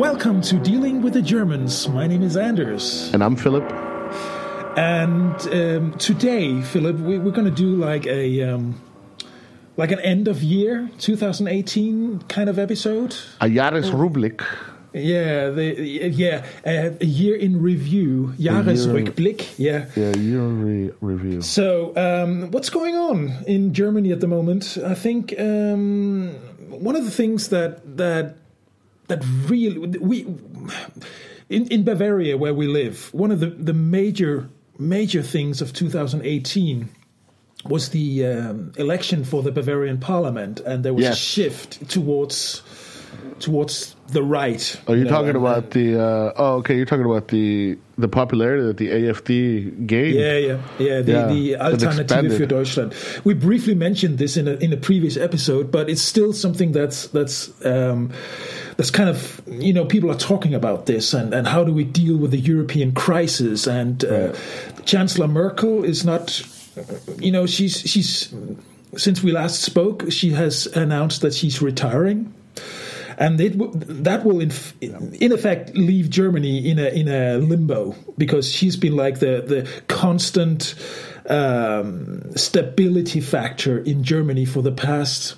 Welcome to Dealing with the Germans. My name is Anders. And I'm Philip. And um, today, Philip, we, are going to do like a. Um, like an end of year 2018 kind of episode. A Jahresrubrik. Yeah, the, yeah, uh, a year in review, Jahresrückblick. Yeah, yeah, year re- review. So, um, what's going on in Germany at the moment? I think um, one of the things that that that really we in in Bavaria where we live, one of the the major major things of 2018 was the um, election for the Bavarian parliament, and there was yes. a shift towards towards the right. Are you, know, talking about the? Uh, oh, okay. You're talking about the the popularity that the AFD gained. Yeah, yeah, yeah. The, yeah, the Alternative für Deutschland. We briefly mentioned this in a in a previous episode, but it's still something that's that's. Um, that's kind of you know people are talking about this and, and how do we deal with the European crisis and uh, right. Chancellor Merkel is not you know, she's she's since we last spoke, she has announced that she's retiring, and it that will in, in effect leave Germany in a in a limbo because she's been like the the constant um, stability factor in Germany for the past.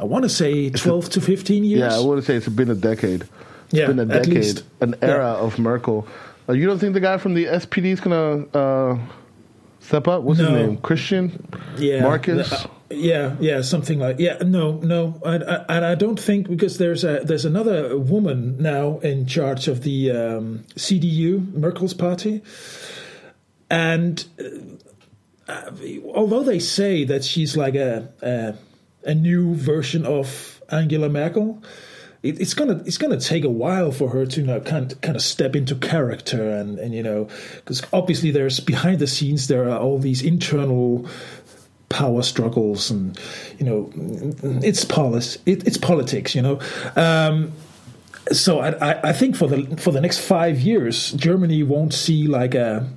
I want to say twelve a, to fifteen years. Yeah, I want to say it's been a decade. It's yeah, been a decade, an era yeah. of Merkel. Uh, you don't think the guy from the SPD is gonna? Uh, step up? What's no. his name? Christian? Yeah. Marcus? Uh, yeah, yeah, something like yeah. No, no, I, I, and I don't think because there's a there's another woman now in charge of the um, CDU, Merkel's party, and uh, although they say that she's like a, a a new version of Angela Merkel, it, it's gonna it's gonna take a while for her to you know, kind kind of step into character and and you know because obviously there's behind the scenes there are all these internal power struggles and you know it's polis it, it's politics you know? Um, so I, I think for the for the next five years Germany won't see like a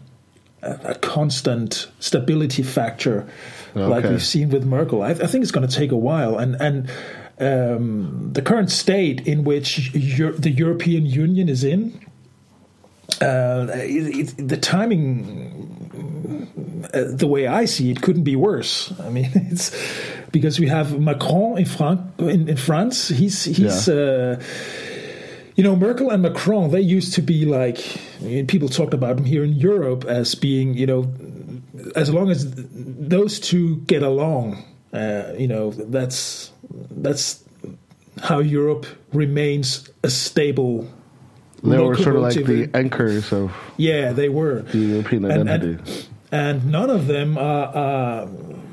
a, constant stability factor okay. like we've seen with Merkel I, I think it's going to take a while and and um, the current state in which Euro- the European Union is in, uh, it, it, the timing, uh, the way I see it, couldn't be worse. I mean, it's because we have Macron in, Fran- in, in France. He's he's. Yeah. Uh, you know, Merkel and Macron, they used to be like, people talked about them here in Europe as being, you know, as long as those two get along, uh, you know, that's that's how Europe remains a stable. They were sort of like the anchors of. Yeah, they were the European identity. And, and, and none of them are, are,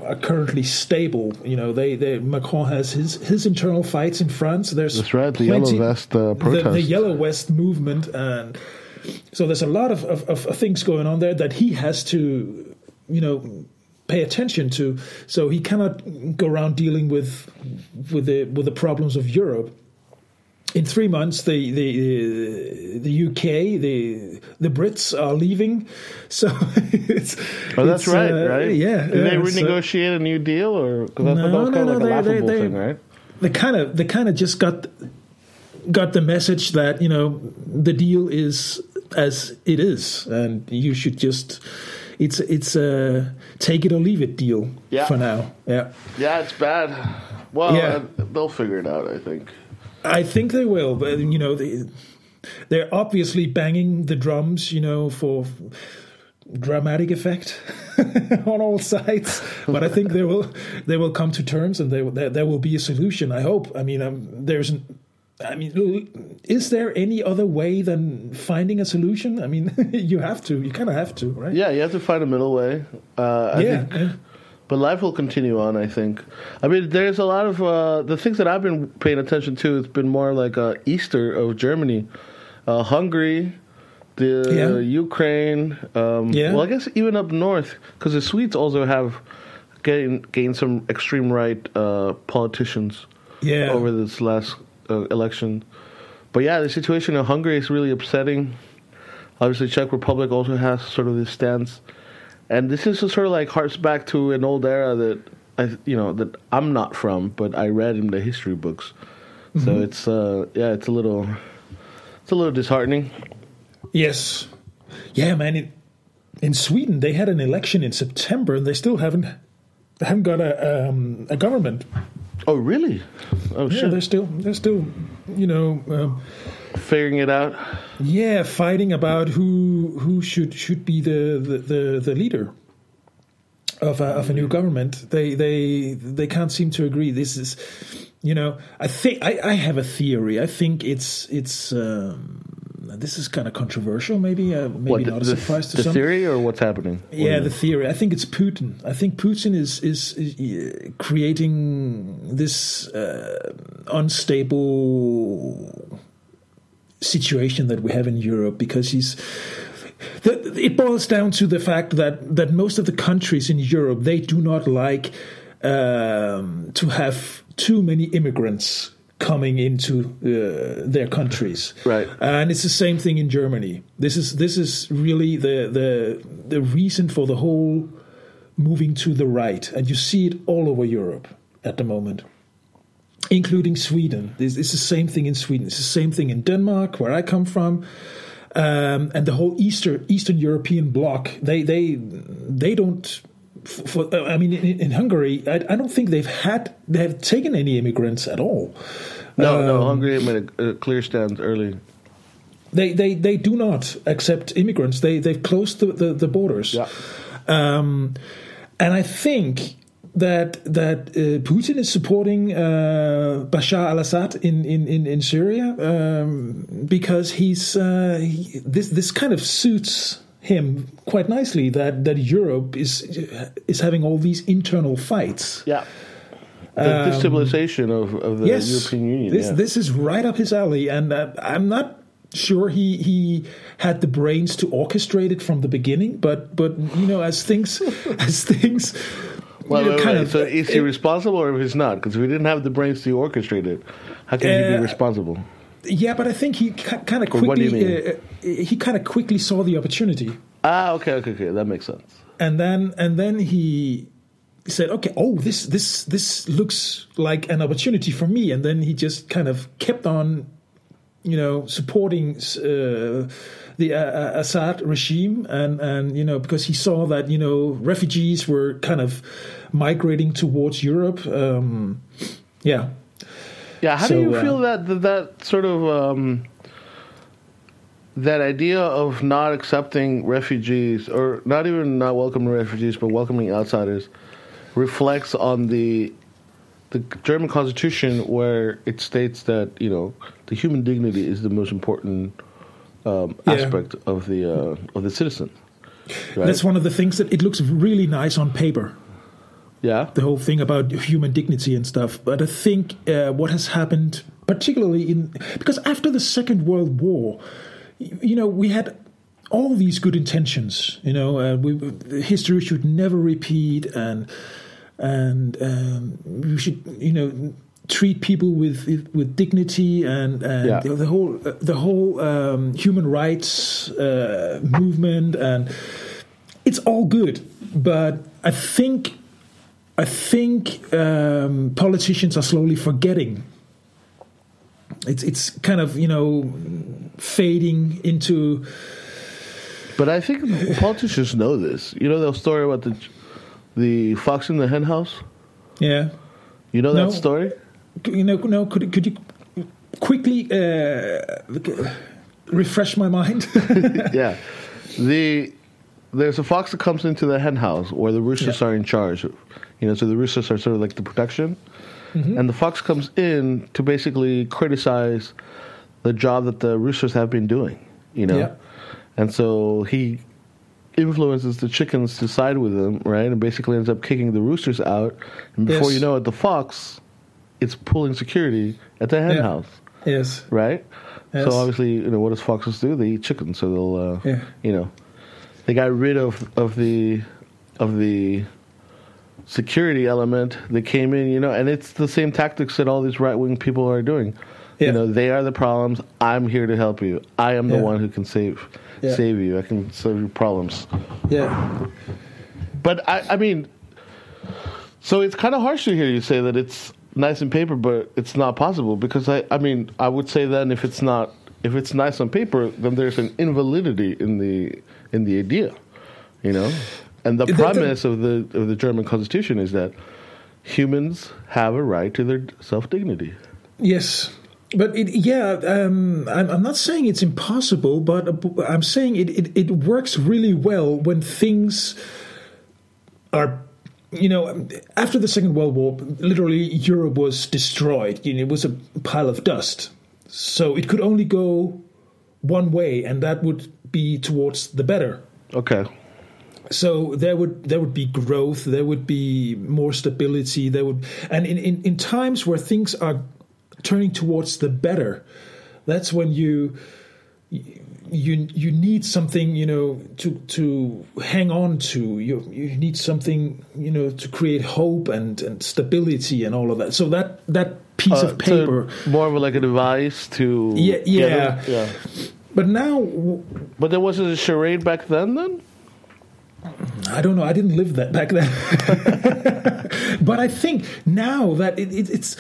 are, currently stable. You know, they, they Macron has his his internal fights in France. There's that's right, the yellow vest uh, protest, the, the, yellow vest movement, and so there's a lot of, of, of things going on there that he has to, you know, pay attention to. So he cannot go around dealing with with the with the problems of Europe. In three months, the the the UK the the Brits are leaving, so it's. Oh, that's it's, right, uh, right? Yeah. Did they renegotiate so, a new deal, or that's, no, no, no, like they, they, thing, right? They kind of they kind of just got got the message that you know the deal is as it is, and you should just it's it's a take it or leave it deal yeah. for now. Yeah. Yeah, it's bad. Well, yeah. Uh, they'll figure it out. I think. I think they will, but you know they they're obviously banging the drums, you know, for dramatic effect on all sides. But I think they will they will come to terms, and they, there, there will be a solution. I hope. I mean, um, there's I mean, is there any other way than finding a solution? I mean, you have to. You kind of have to, right? Yeah, you have to find a middle way. Uh, I yeah, think, yeah. But life will continue on. I think. I mean, there's a lot of uh, the things that I've been paying attention to. It's been more like uh, Easter of Germany, uh, Hungary, the yeah. Ukraine. Um, yeah. Well, I guess even up north, because the Swedes also have gained gained some extreme right uh, politicians. Yeah. Over this last uh, election. But yeah, the situation in Hungary is really upsetting. Obviously, Czech Republic also has sort of this stance, and this is sort of like harks back to an old era that I, you know, that I'm not from, but I read in the history books. Mm-hmm. So it's, uh, yeah, it's a little, it's a little disheartening. Yes, yeah, man. In, in Sweden, they had an election in September, and they still haven't they haven't got a um, a government. Oh, really? Oh, yeah, shit. they're still they're still you know. Um, Figuring it out. Yeah, fighting about who who should should be the the, the, the leader of a, of a new government. They they they can't seem to agree. This is, you know, I think I, I have a theory. I think it's it's. Um, this is kind of controversial, maybe. Uh, maybe What, not a surprise to the some. theory or what's happening? Yeah, you the theory. I think it's Putin. I think Putin is is, is uh, creating this uh, unstable situation that we have in Europe because he's. It boils down to the fact that that most of the countries in Europe they do not like um, to have too many immigrants coming into uh, their countries. Right. And it's the same thing in Germany. This is this is really the the the reason for the whole moving to the right, and you see it all over Europe at the moment, including Sweden. It's, it's the same thing in Sweden. It's the same thing in Denmark, where I come from. Um, and the whole Easter, Eastern European bloc, they they they don't. For, I mean, in, in Hungary, I, I don't think they've had they have taken any immigrants at all. No, no. Um, Hungary made a, a clear stand early. They they they do not accept immigrants. They they've closed the the, the borders. Yeah. Um, and I think that that uh, Putin is supporting uh, Bashar al-Assad in in in, in Syria um, because he's uh, he, this this kind of suits him quite nicely that that Europe is is having all these internal fights. Yeah. The destabilization of, of the Um, yes, European Union. This yeah. this is right up his alley, and uh, I'm not sure he he had the brains to orchestrate it from the beginning. But but you know, as things as things. Well, you know, kind of, so is he it- responsible or if he's not? Because if he didn't have the brains to orchestrate it, how can he Uh, be responsible? yeah, but I think he kind of Or what do quickly mean? uh, he kind of quickly saw the opportunity, Ah, okay, okay, okay. That makes sense. and then and then he said, "Okay, oh this this this looks like an opportunity for me," and then he just kind of kept on, you know, supporting uh, the uh, Assad regime, and and you know because he saw that you know refugees were kind of migrating towards Europe. Um, yeah, Yeah, how So, do you uh, feel that that, that sort of um, that idea of not accepting refugees or not even not welcoming refugees but welcoming outsiders reflects on the the German constitution where it states that you know the human dignity is the most important um, Yeah. aspect of the uh, of the citizen. Right? that's one of the things that it looks really nice on paper. Yeah. the whole thing about human dignity and stuff. But I think uh, what has happened, particularly in because after the Second World War, you know, we had all these good intentions. You know, uh, we, history should never repeat, and and um, we should, you know. Treat people with with dignity and, and Yeah. the, the whole the whole um, human rights uh, movement and it's all good, but I think I think um, politicians are slowly forgetting. It's it's kind of you know fading into But I think politicians know this. You know the story about the the fox in the hen house. yeah You know No. that story? you know no could could you quickly uh, refresh my mind? yeah. The there's a fox that comes into the hen house where the roosters Yeah. are in charge. You know, so the roosters are sort of like the protection. Mm-hmm. And the fox comes in to basically criticize the job that the roosters have been doing, you know. Yeah. And so he influences the chickens to side with him, right? And basically ends up kicking the roosters out. And before Yes. you know it, the fox is pulling security at the hen Yeah. house yes, right? Yes. So obviously, you know, what does foxes do? They eat chickens, so they'll, uh, you know, they got rid of of the of the security element that came in, you know, and it's the same tactics that all these right wing people are doing. Yeah. You know, they are the problems. I'm here to help you. I am the Yeah. one who can save Yeah. save you. I can solve your problems. yeah, But I, I mean, so it's kind of harsh to hear you say that it's nice in paper, but it's not possible because I, I mean, I would say then if it's not if it's nice on paper, then there's an invalidity in the in the idea, you know. And the premise of the of the German constitution is that humans have a right to their self dignity. Yes, but it, yeah, um, I'm, I'm, not saying it's impossible, but I'm saying it, it, it works really well when things are you know, after the Second World War, literally Europe was destroyed. You know, it was a pile of dust. So it could only go one way, and that would be towards the better. Okay. So there would there would be growth, there would be more stability, there would, and in, in, in times where things are turning towards the better, that's when you you you need something you know to to hang on to. You you need something you know to create hope and and stability and all of that. So that that piece uh, of paper. more of like a device to yeah yeah. yeah. But now but there was a charade back then then? I don't know. I didn't live that back then, but I think now that it, it, it's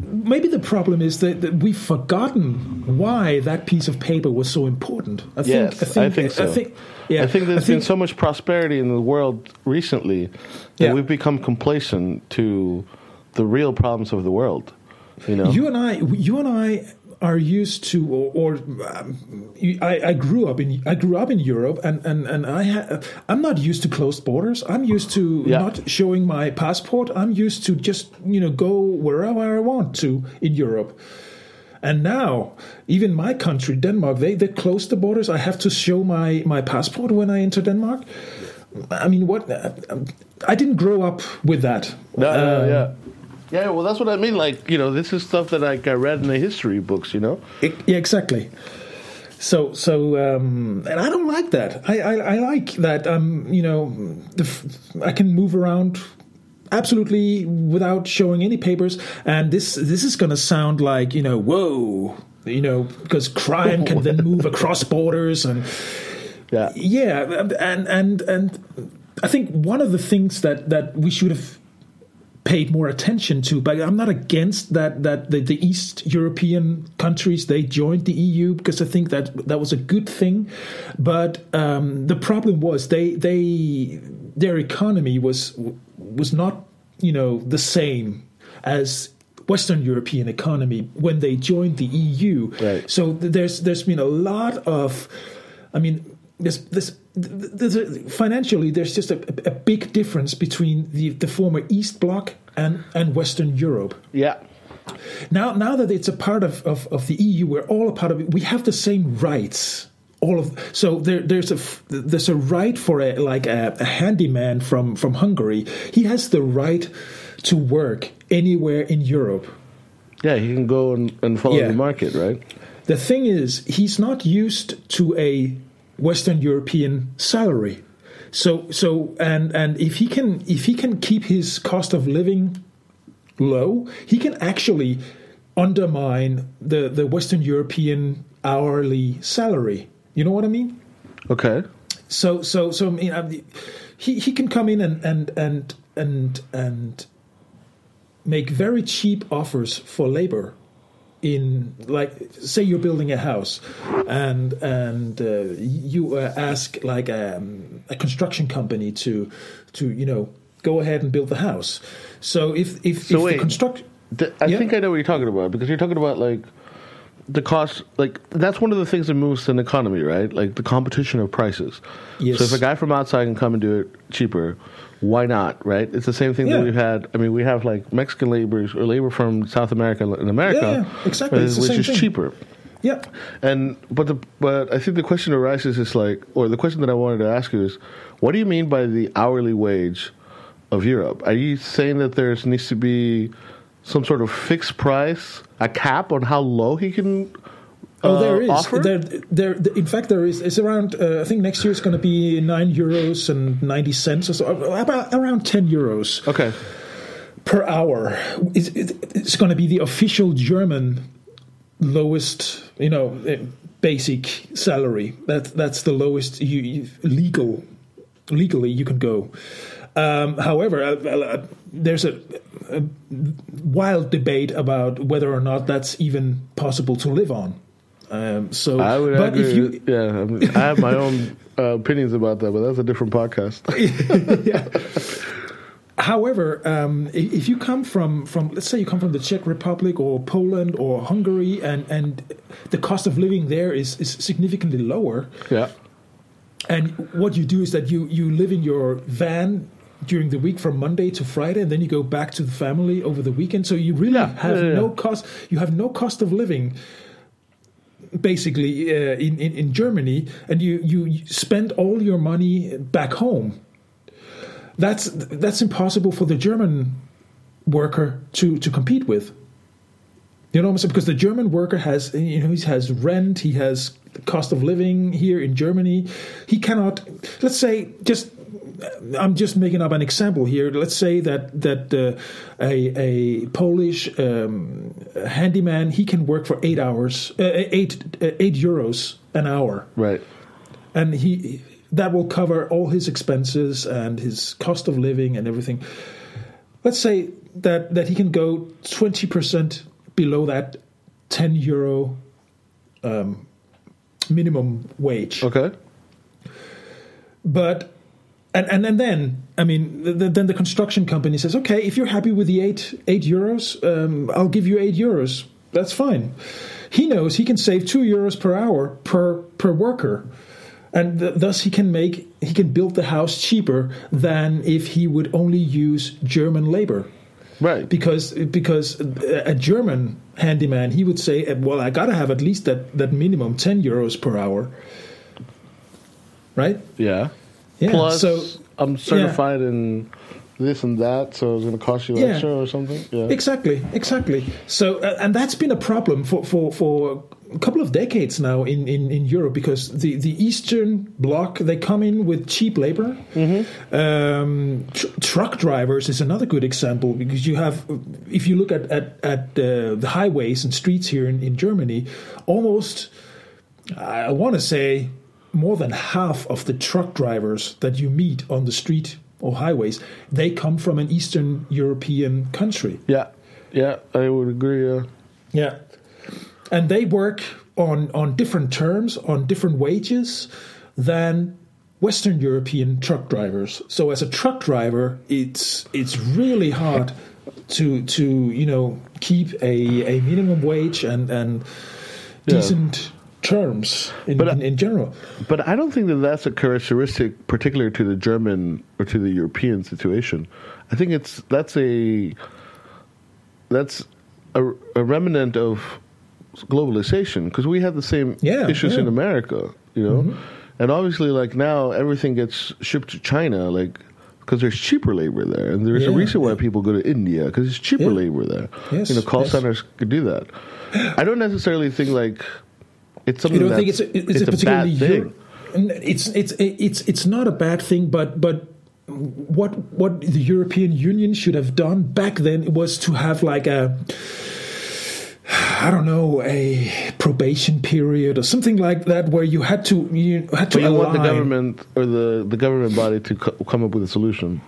maybe the problem is that, that, we've forgotten why that piece of paper was so important. I think, yes, I think, I think so. I think, yeah, I think there's I think, been so much prosperity in the world recently that yeah. we've become complacent to the real problems of the world. You know, you and I, you and I are used to, or, or um, I, I, grew up in I grew up in Europe, and and and I ha- I'm not used to closed borders. I'm used to yeah. not showing my passport. I'm used to just you know go wherever I want to in Europe. And now, even my country, Denmark, they they closed the borders. I have to show my my passport when I enter Denmark. I mean, what? I didn't grow up with that. No, um, yeah. Yeah, well, that's what I mean. Like, you know, this is stuff that like I read in the history books. You know. It, yeah, exactly. So, so, um, and I don't like that. I, I, I like that. Um, you know, the, I can move around absolutely without showing any papers. And this, this is going to sound like you know, whoa, you know, because crime can then move across borders and yeah, yeah, and and and I think one of the things that that we should have paid more attention to. But I'm not against that that the, the, East European countries they joined the EU because I think that that was a good thing. But um, the problem was they they their economy was was not you know the same as Western European economy when they joined the EU. Right. So there's there's been a lot of, I mean, there's this financially there's just a, a, big difference between the, the former East Bloc and, and Western Europe. Yeah. Now, now that it's a part of, of, of the EU, we're all a part of it. We have the same rights. All of so there, there's a there's a right for a like a, a handyman from from Hungary. He has the right to work anywhere in Europe. Yeah, he can go and, and follow yeah. the market, right? The thing is, he's not used to a Western European salary. So so and and if he can if he can keep his cost of living low, he can actually undermine the the Western European hourly salary. You know what I mean? Okay. So so so I mean, um, he he can come in and and and and and make very cheap offers for labor in like say you're building a house and and uh, you uh, ask like um, a construction company to to you know go ahead and build the house so if if, so if wait, the construct I yeah. think I know what you're talking about because you're talking about like the cost like that's one of the things that moves an economy right like the competition of prices yes. so if a guy from outside can come and do it cheaper why not? Right? It's the same thing yeah. that we've had. I mean, we have like Mexican laborers or labor from South America and America, yeah, exactly, uh, which is thing. cheaper. Yeah. And but the but I think the question arises is like, or the question that I wanted to ask you is, what do you mean by the hourly wage of Europe? Are you saying that there needs to be some sort of fixed price, a cap on how low he can Oh, there uh, is. There, there, in fact, there is. It's around. Uh, I think next year it's going to be nine euros and ninety cents or so. About around ten euros. Okay. Per hour, it's, it's going to be the official German lowest. You know, eh, basic salary. That that's the lowest you, you legal legally you can go. Um, however, uh, uh, there's a, a wild debate about whether or not that's even possible to live on. Um, so, I would but agree. if you, yeah, I, mean, I have my own uh, opinions about that, but that's a different podcast. yeah. However, um, if, you come from, from let's say you come from the Czech Republic or Poland or Hungary, and, and the cost of living there is, is significantly lower, yeah. and what you do is that you, you live in your van during the week from Monday to Friday, and then you go back to the family over the weekend. So you really Yeah, have yeah, yeah. no cost. You have no cost of living, basically uh, in, in in Germany, and you you spend all your money back home. That's that's impossible for the German worker to to compete with. You know what I'm? Because the German worker has, you know, he has rent, he has the cost of living here in Germany. He cannot, let's say, just, I'm just making up an example here. Let's say that that uh, a a Polish um, handyman he can work for eight hours, uh, eight uh, eight euros an hour Right. and he that will cover all his expenses and his cost of living and everything. Let's say that that he can go twenty percent below that ten euro um, minimum wage, Okay. but. And, and and then I mean the, the, then the construction company says okay if you're happy with the eight eight euros um, I'll give you eight euros that's fine. He knows he can save two euros per hour per per worker, and th- thus he can make he can build the house cheaper than if he would only use German labor Right. because because a German handyman he would say well I gotta have at least that that minimum ten euros per hour, right? yeah. Yeah. Plus, so I'm certified in this and that, so it's going to cost you Yeah. extra or something. Yeah. Exactly, exactly. So, uh, and that's been a problem for, for, for a couple of decades now in, in, in Europe because the, the Eastern Bloc they come in with cheap labor. Um, tr- truck drivers is another good example because you have, if you look at at, at uh, the highways and streets here in, in Germany, almost I want to say more than half of the truck drivers that you meet on the street or highways they come from an Eastern European country. yeah. Yeah. I would agree. Yeah. Yeah. And they work on, on different terms, on different wages than Western European truck drivers. So as a truck driver, it's it's really hard to to you know keep a, a minimum wage and and Yeah. decent terms in, But, in, in general. But I don't think that that's a characteristic particular to the German or to the European situation. I think it's that's a that's a, a remnant of globalization because we had the same Yeah, issues yeah. in America, you know, mm-hmm. and obviously like now everything gets shipped to China, like because there's cheaper labor there, and there's a reason why yeah. people go to India because it's cheaper Yeah. labor there. Yes, you know, call yes. centers could do that. I don't necessarily think like it's You don't think it's that's- a, it's, a bad thing. It's it's it's it's not a bad thing, but but what what the European Union should have done back then was to have like a I don't know a probation period or something like that where you had to you had to But you want the government or the, the government body to co- come up with a solution,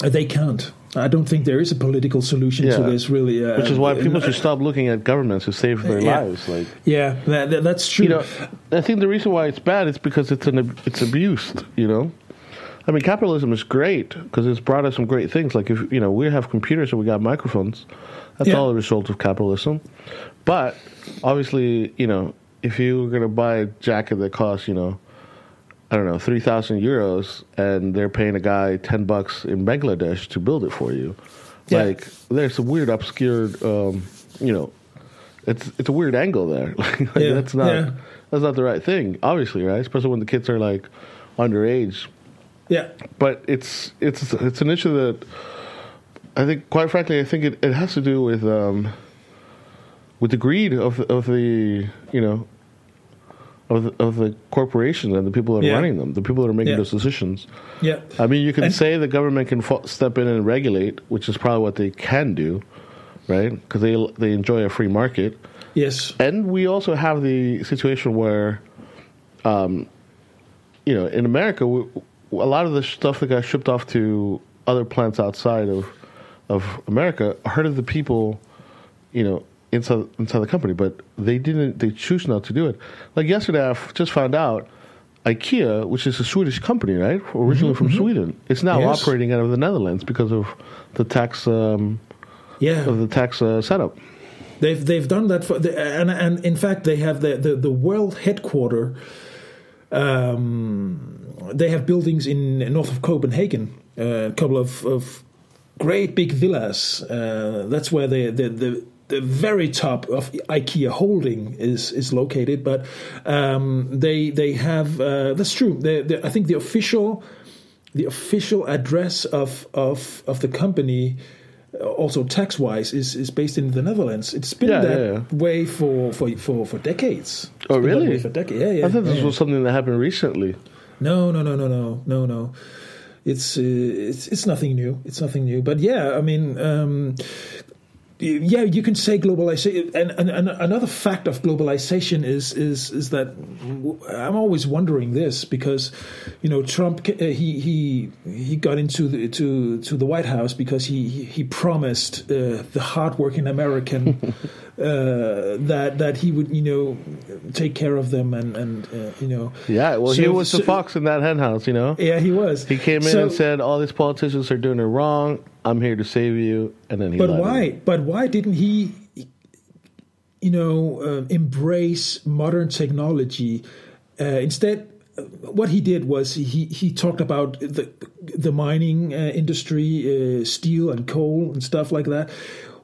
They can't. I don't think there is a political solution to this really. Uh, which is why people uh, should stop looking at governments to save their Yeah. lives. Like Yeah, that, that- that's true. you know, I think the reason why it's bad is because it's an it's abused. You know, I mean, capitalism is great because it's brought us some great things. Like if you know we have computers and we got microphones, that's Yeah. all a result of capitalism. But obviously, you know, if you're going to buy a jacket that costs you know. I don't know, three thousand euros, and they're paying a guy ten bucks in Bangladesh to build it for you. Yeah. Like, there's some weird, obscured, um, you know, it's it's a weird angle there. like, Yeah, that's not yeah. that's not the right thing, obviously, right? Especially when the kids are like underage. yeah, But it's it's it's an issue that I think, quite frankly, I think it, it has to do with um, with the greed of of the you know of the, of the corporations and the people that are Yeah. running them, the people that are making Yeah. those decisions. yeah. I mean, you can And- say the government can fo- step in and regulate, which is probably what they can do, right? Because they they enjoy a free market. Yes. And we also have the situation where, um, you know, in America, we, a lot of the stuff that got shipped off to other plants outside of of America hurted the people, you know, inside inside the company, but they didn't. They choose not to do it. Like yesterday, I just found out IKEA, which is a Swedish company, right, originally mm-hmm, from mm-hmm. Sweden, it's now yes. operating out of the Netherlands because of the tax. Um, yeah, of the tax uh, setup. They've they've done that for the, and and in fact they have the the, the world headquarter. Um, they have buildings in north of Copenhagen, uh, a couple of, of great big villas. Uh, that's where the, the, the the very top of IKEA holding is is located. But um, they they have uh, that's true. They, they, I think the official the official address of of of the company. Uh, also, tax wise, is, is based in the Netherlands. It's been yeah, that yeah, yeah. way for, for, for, for decades. It's oh, really? For decades. Yeah, yeah. I thought this was something that happened recently. No, no, no, no, no, no, no it's uh, it's it's nothing new. It's nothing new. But yeah, I mean, um, yeah, you can say globalization. And, and, and, another fact of globalization is is is that I'm always wondering this because, you know, Trump uh, he he he got into the, to to the White House because he he promised uh, the hardworking American uh, that that he would you know take care of them and and uh, you know. Yeah well so, he was so, the fox in that henhouse you know? Yeah he was. He came in so, and said all these politicians are doing it wrong. I'm here to save you. And then he but why? him. but why didn't he you know uh, embrace modern technology? Uh, instead what he did was he he talked about the the mining uh, industry, uh, steel and coal and stuff like that.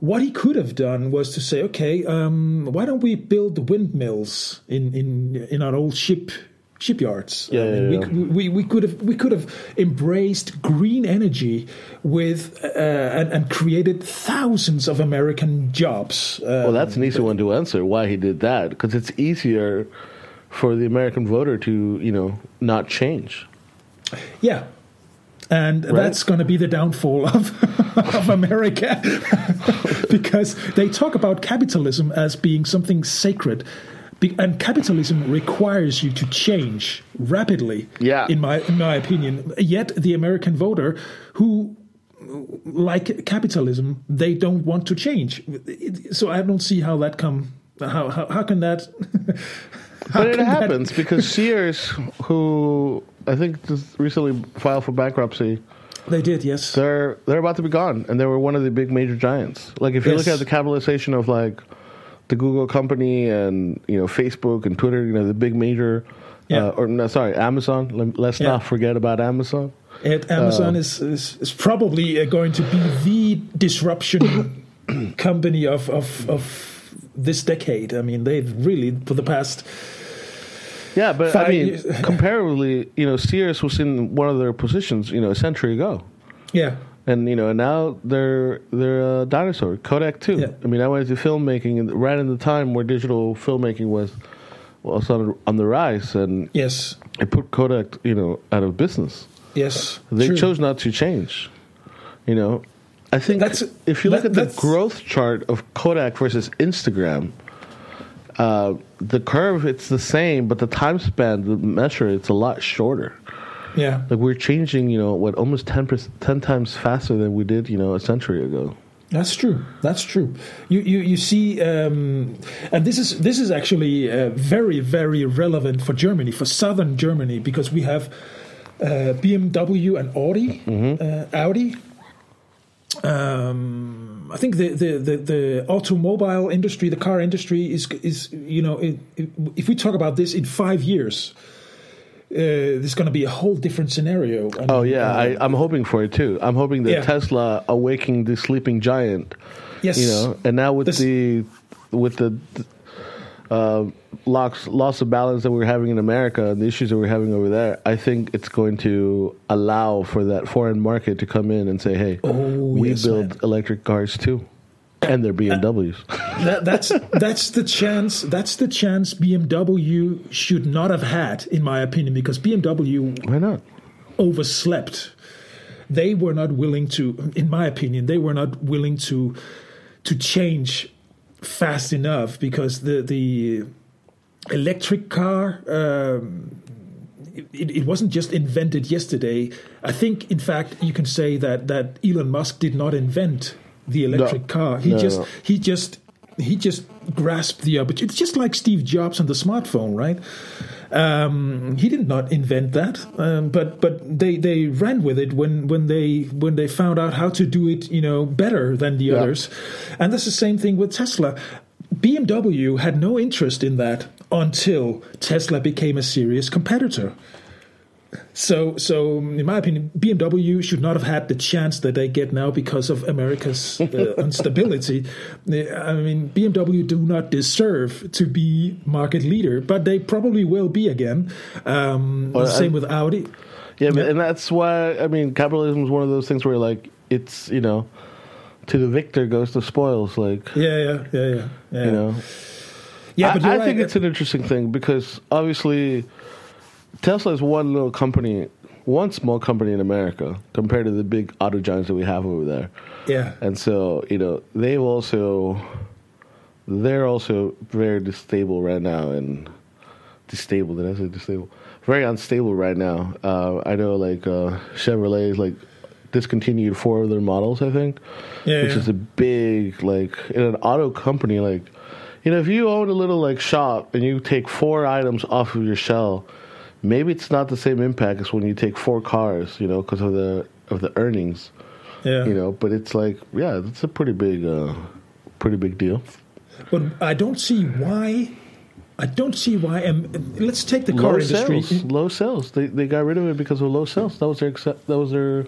What he could have done was to say, okay, um, why don't we build windmills in, in, in our old ship shipyards. Yeah, I mean, yeah, yeah. We, we, we, could have we could have embraced green energy with uh, and, and, created thousands of American jobs. Um, well, that's an easy one to answer. Why he did that? Because it's easier for the American voter to you know not change. Yeah, and right? that's going to be the downfall of, of America. Because they talk about capitalism as being something sacred. And capitalism requires you to change rapidly yeah. in my in my opinion. Yet the american voter who like capitalism they don't want to change. So i don't see how that come how how, how can that how but it happens that... because sears who I think just recently filed for bankruptcy. They did, yes. They're they're about to be gone, and they were one of the big major giants. Like if you yes. look at the capitalization of like the Google company and you know Facebook and Twitter, you know the big major, yeah. uh, or no, sorry, Amazon. Let's yeah. not forget about Amazon. It, Amazon uh, is, is, is probably uh, going to be the disruption company of, of of this decade. I mean, they've really for the past yeah, but I mean, comparatively, you know, Sears was in one of their positions, you know, a century ago. Yeah. And you know, and now they're they're a dinosaur. Kodak too. Yeah. I mean, I went into filmmaking right in the time where digital filmmaking was was on, on the rise, and yes, it put Kodak, you know, out of business. Yes, they true. chose not to change. You know, I think that's, if you look that, at the growth chart of Kodak versus Instagram, uh, the curve it's the same, but the time span, the measure, it's a lot shorter. Yeah, like we're changing, you know, what almost 10, 10 times faster than we did, you know, a century ago. That's true. That's true. You you you see, um, and this is this is actually uh, very very relevant for Germany, for southern Germany, because we have uh, BMW and Audi, mm-hmm. uh, Audi. Um, I think the, the, the, the, automobile industry, the car industry, is is you know, it, it, if we talk about this in five years, uh, there's going to be a whole different scenario. Oh yeah, uh, I, am hoping for it too. I'm hoping that yeah. Tesla awaking the sleeping giant. Yes, you know, and now with this, the with the uh, loss loss of balance that we're having in America and the issues that we're having over there, I think it's going to allow for that foreign market to come in and say, "Hey, oh, we yes, build man. electric cars too." And they're BMWs. that, that's that's the chance. That's the chance BMW should not have had, in my opinion, because BMW why not overslept. They were not willing to, in my opinion, they were not willing to to change fast enough because the the electric car um, it, it, wasn't just invented yesterday. I think, in fact, you can say that that Elon Musk did not invent the electric no. car. He no, just no. he just he just grasped the opportunity. It's just like Steve Jobs and the smartphone, right? Um, he did not invent that, um, but but they, they ran with it when, when they when they found out how to do it, you know, better than the yeah. others. And that's the same thing with Tesla. BMW had no interest in that until Tesla became a serious competitor. So, so in my opinion, BMW should not have had the chance that they get now because of America's uh, instability. I mean, BMW do not deserve to be market leader, but they probably will be again. Um, well, same I, with Audi. Yeah, yeah, and that's why I mean, capitalism is one of those things where like it's you know, to the victor goes the spoils. Like yeah, yeah, yeah, yeah. yeah. You know. Yeah, but I, I right. think it's an interesting thing because obviously Tesla is one little company, one small company in America compared to the big auto giants that we have over there. Yeah. And so, you know, they've also, they're also very unstable right now and destable. Did I say destable? Very unstable right now. Uh, I know, like uh, Chevrolet is like discontinued four of their models. I think, yeah, which yeah. is a big like in an auto company. Like, you know, if you own a little like shop and you take four items off of your shell maybe it's not the same impact as when you take four cars, you know, because of the of the earnings. Yeah. You know, but it's like, yeah, it's a pretty big, uh, pretty big deal. But I don't see why. I don't see why. Let's take the car low industry. Sales, low sales. They they got rid of it because of low sales. That was their that was their.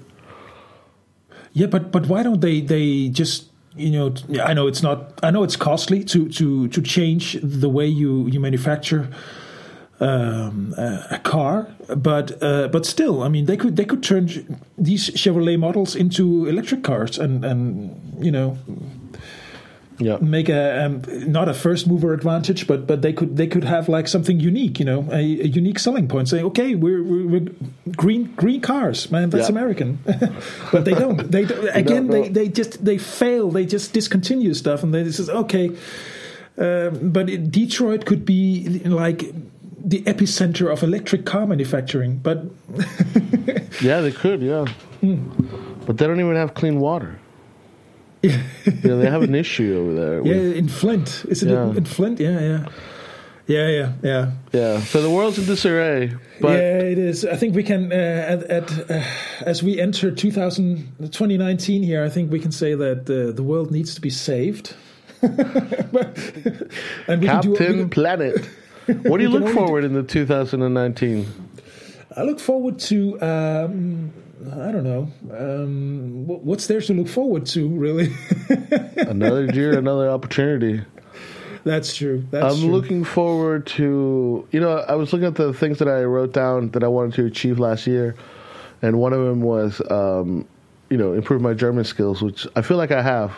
Yeah, but but why don't they they just you know I know it's not I know it's costly to to to change the way you you manufacture um, a car, but uh, but still, I mean, they could they could turn these Chevrolet models into electric cars, and and you know, yeah, make a um, not a first mover advantage, but but they could they could have like something unique, you know, a, a unique selling point. Saying, okay, we're, we're, we're, green green cars, man, that's yeah. American, but they don't. They don't, again, they they just they fail. They just discontinue stuff, and they says, okay. Um, but it, Detroit could be like the epicenter of electric car manufacturing. But yeah, they could, yeah. Mm. But they don't even have clean water. Yeah, you know, they have an issue over there. With, yeah, in Flint. Is it yeah. in Flint? Yeah, yeah. Yeah, yeah, yeah. Yeah. So the world's in disarray. But yeah, it is. I think we can, uh, at, at uh, as we enter 2000, 2019 here, I think we can say that uh, the world needs to be saved. and we Captain can do, we Planet. What do you look forward in the 2019? I look forward to. Um, I don't know. Um, what's there to look forward to, really? another year, another opportunity. That's true. That's I'm true. looking forward to. You know, I was looking at the things that I wrote down that I wanted to achieve last year, and one of them was, um, you know, improve my German skills, which I feel like I have,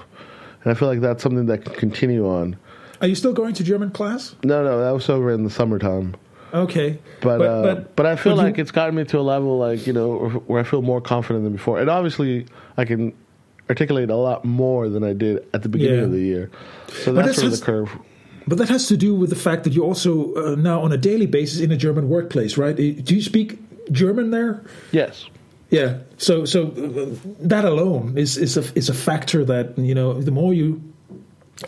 and I feel like that's something that can continue on. Are you still going to German class? No, no, that was over in the summertime. Okay, but but, uh, but, but, I feel like you, it's gotten me to a level like you know where I feel more confident than before, and obviously I can articulate a lot more than I did at the beginning yeah. of the year. So that's sort of the curve. But that has to do with the fact that you're also uh, now on a daily basis in a German workplace, right? Do you speak German there? Yes. Yeah. So so uh, that alone is is a is a factor that you know the more you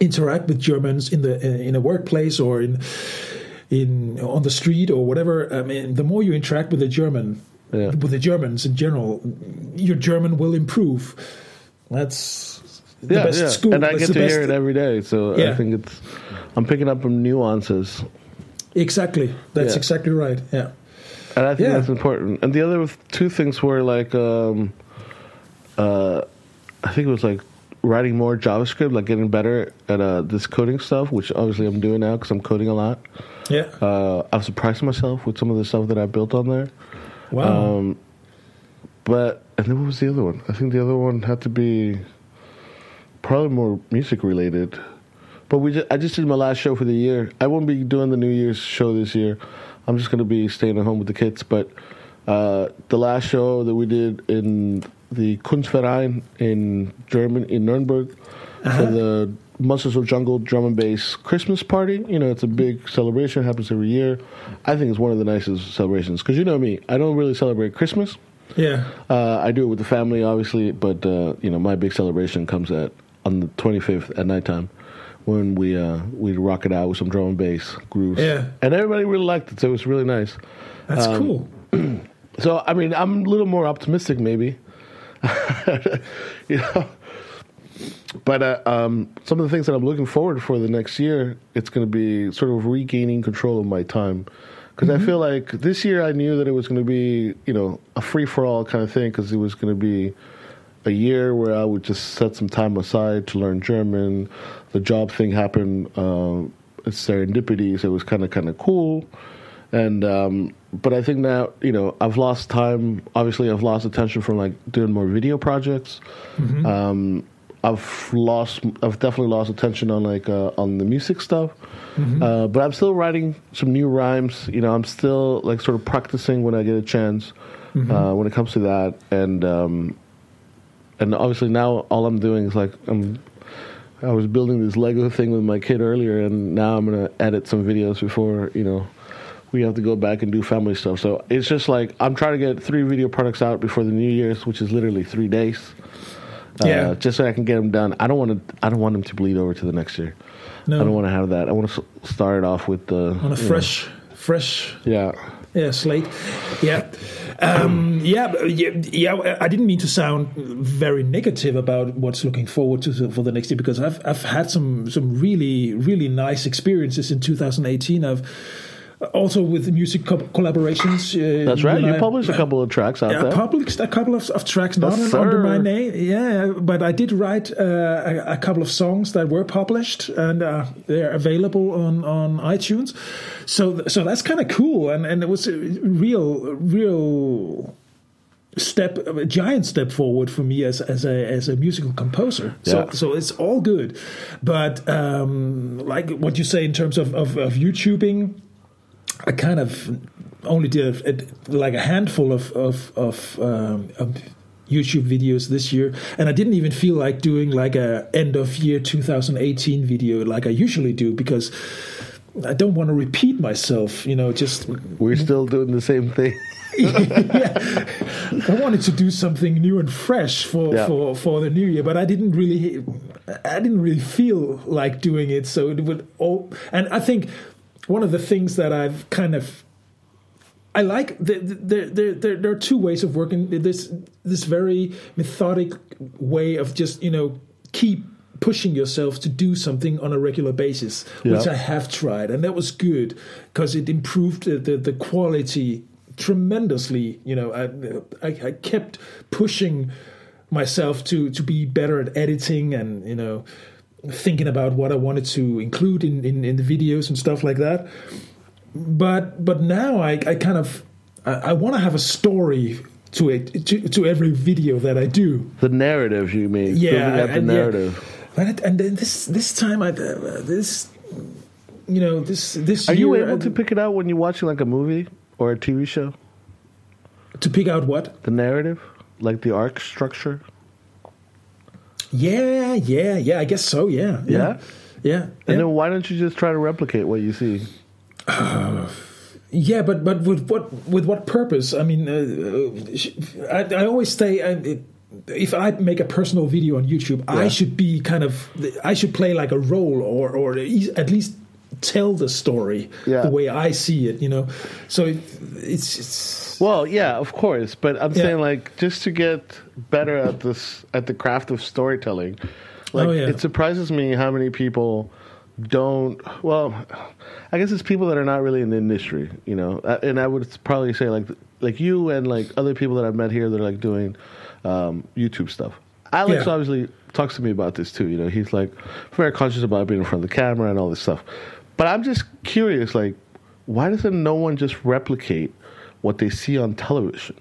interact with Germans in the in a workplace or in in on the street or whatever. I mean, the more you interact with the German, yeah. with the Germans in general, your German will improve. That's the yeah, best yeah. school. And I That's get to hear it every day, so yeah. I think it's I'm picking up some nuances. Exactly. That's exactly right. Yeah. And I think that's important. And the other two things were like, um, uh, I think it was like writing more JavaScript, like getting better at uh, this coding stuff, which obviously I'm doing now because I'm coding a lot. Yeah. Uh, I've surprised myself with some of the stuff that I built on there. Wow. Um, but and then what was the other one? I think the other one had to be probably more music related. But we just, I just did my last show for the year. I won't be doing the New Year's show this year. I'm just going to be staying at home with the kids. But uh, the last show that we did in the Kunstverein in German in Nuremberg uh-huh. for the Monsters of Jungle drum and bass Christmas party. You know, it's a big celebration. Happens every year. I think it's one of the nicest celebrations because you know me, I don't really celebrate Christmas. Yeah, uh, I do it with the family, obviously, but uh, you know, my big celebration comes at on the 25th at nighttime when we uh, we'd rock it out with some drum and bass grooves. Yeah. and everybody really liked it, so it was really nice. That's Um, cool. So I mean, I'm a little more optimistic, maybe. you know, but uh, um, some of the things that I'm looking forward for the next year, it's going to be sort of regaining control of my time. Because I feel like this year I knew that it was going to be, you know, a free for all kind of thing. Because it was going to be a year where I would just set some time aside to learn German. The job thing happened. Um, it's serendipity, so it was kind of kind of cool. And um, but I think now you know I've lost time. Obviously, I've lost attention from like doing more video projects. Um, I've lost. I've definitely lost attention on like uh, on the music stuff. Uh, but I'm still writing some new rhymes. You know, I'm still like sort of practicing when I get a chance uh, when it comes to that. And um, and obviously now all I'm doing is like I'm. I was building this Lego thing with my kid earlier, and now I'm gonna edit some videos before you know we have to go back and do family stuff. So it's just like I'm trying to get three video products out before the New Year's, which is literally three days. Uh, Yeah. just so I can get them done. I don't want to. I don't want them to bleed over to the next year. No, I don't want to have that. I want to start it off with the on a you know, fresh, fresh yeah. yeah slate. Yeah, um, yeah, yeah, yeah. I didn't mean to sound very negative about what's looking forward to for the next year because I've I've had some some really really nice experiences in 2018. I've also with music co- collaborations. Uh, That's right. You I- published a couple of tracks out Yeah, I there. published a couple of, of tracks, not Yes, under my name. Yeah, but I did write uh, a, a couple of songs that were published and uh, they're available on, on iTunes. So so that's kind of cool, and and it was a real real step a giant step forward for me as as a as a musical composer so Yeah. so it's all good but um like what you say in terms of of, of youtubing I kind of only did a, like a handful of of of, um, of YouTube videos this year, and I didn't even feel like doing like a end of year 2018 video like I usually do because I don't want to repeat myself. You know, just We're still doing the same thing. yeah. I wanted to do something new and fresh for, Yeah. for, for the new year, but I didn't really, I didn't really feel like doing it. So it would all, and I think one of the things that I've kind of, I like the, the, there, there, there are two ways of working. This this very methodic way of just you know keep pushing yourself to do something on a regular basis, which I have tried, and that was good because it improved the, the, the quality tremendously. You know, I, I I kept pushing myself to to be better at editing and you know thinking about what I wanted to include in, in, in the videos and stuff like that. But but now I, I kind of I, I want to have a story to it to, to every video that I do. The narrative you mean? Yeah, building out the and- yeah. narrative. But it, and then this this time I uh, this you know this this Are you year, able I- to pick it out when you're watching like a movie or a TV show? to pick out what? The narrative, like the arc structure. Yeah, yeah, yeah. I guess so. Yeah, Yeah? yeah, yeah. And yeah. then why don't you just try to replicate what you see? Yeah, but but with what with what purpose? I mean, uh, I, I always say uh, it, if I make a personal video on YouTube, I should be kind of I should play like a role or or at least tell the story Yeah. the way I see it. You know, so it, it's it's Well, yeah, of course, but I'm Yeah. saying like just to get better at this at the craft of storytelling. Like Oh, yeah. it surprises me how many people don't well I guess it's people that are not really in the industry, you know. Uh, And I would probably say like like you and like other people that I've met here that are like doing um, YouTube stuff. Alex Yeah. obviously talks to me about this too, you know. He's like very conscious about being in front of the camera and all this stuff. But I'm just curious like why doesn't no one just replicate what they see on television?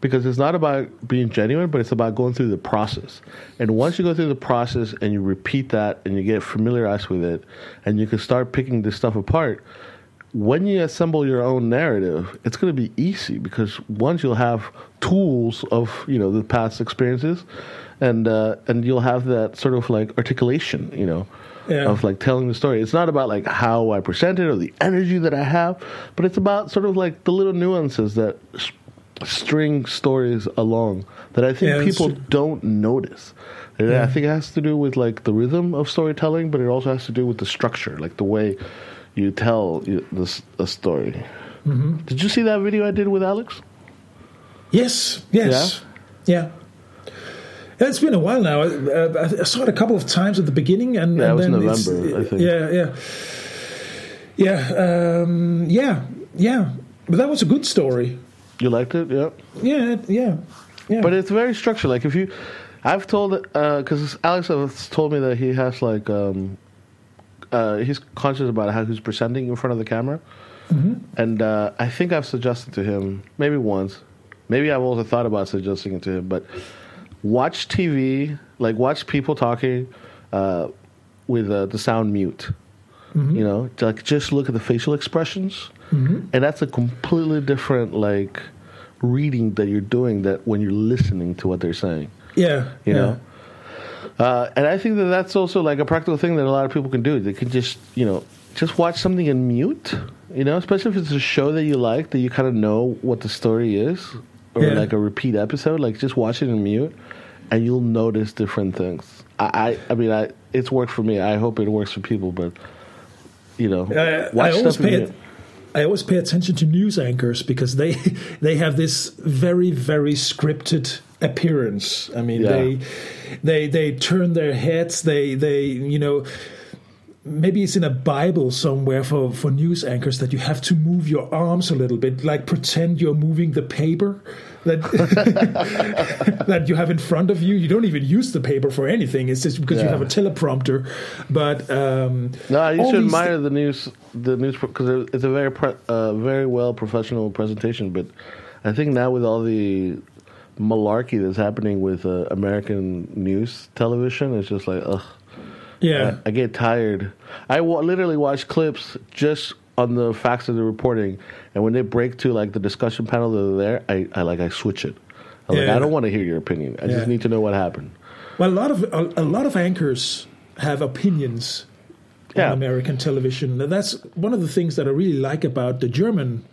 Because it's not about being genuine, but it's about going through the process. And once you go through the process and you repeat that and you get familiarized with it and you can start picking this stuff apart, when you assemble your own narrative, it's going to be easy because once you'll have tools of you know the past experiences, and uh, and you'll have that sort of like articulation, you know, Yeah. of like telling the story. It's not about like how I present it or the energy that I have, but it's about sort of like the little nuances that s- string stories along that I think Yeah, people don't notice. And Yeah. I think it has to do with like the rhythm of storytelling, but it also has to do with the structure, like the way you tell you- this a story. Mm-hmm. Did you see that video I did with Alex? Yes, yes, yeah. Yeah, It's been a while now. Uh, I saw it a couple of times at the beginning, and, Yeah, it was then November, I think. Yeah, yeah, yeah, um, yeah, yeah. But that was a good story. You liked it, yeah. Yeah, yeah, yeah. But it's very structured. Like if you, I've told because Alex has told me that he has like um, uh, he's conscious about how he's presenting in front of the camera, and uh, I think I've suggested to him maybe once, maybe I've also thought about suggesting it to him, but watch TV, like watch people talking uh, with uh, the sound mute. You know, like just look at the facial expressions, and that's a completely different like reading that you're doing that when you're listening to what they're saying. yeah, You yeah. know, uh, and I think that that's also like a practical thing that a lot of people can do. They can just you know just watch something in mute. You know, especially if it's a show that you like that you kind of know what the story is, or Yeah. like a repeat episode. Like just watch it in mute, and you'll notice different things. I, I, I mean, I, it's worked for me. I hope it works for people, but you know, Uh, watch I always stuff in pay. mute. I always pay attention to news anchors because they they have this very very scripted appearance. I mean, Yeah. they they they turn their heads. They they you know. Maybe it's in a Bible somewhere for, for news anchors that you have to move your arms a little bit, like pretend you're moving the paper that that you have in front of you. You don't even use the paper for anything. It's just because you have a teleprompter. But um, No, you should admire the news, the news because it's a very, pre- uh, very well professional presentation. But I think now with all the malarkey that's happening with uh, American news television, it's just like, ugh, yeah, I, I get tired. I literally watch clips just on the facts of the reporting, and when they break to like the discussion panel that are there, I, I like I switch it. I'm like, I don't want to hear your opinion. I Yeah. just need to know what happened. Well, a lot of a, a lot of anchors have opinions Yeah. on American television. And that's one of the things that I really like about the German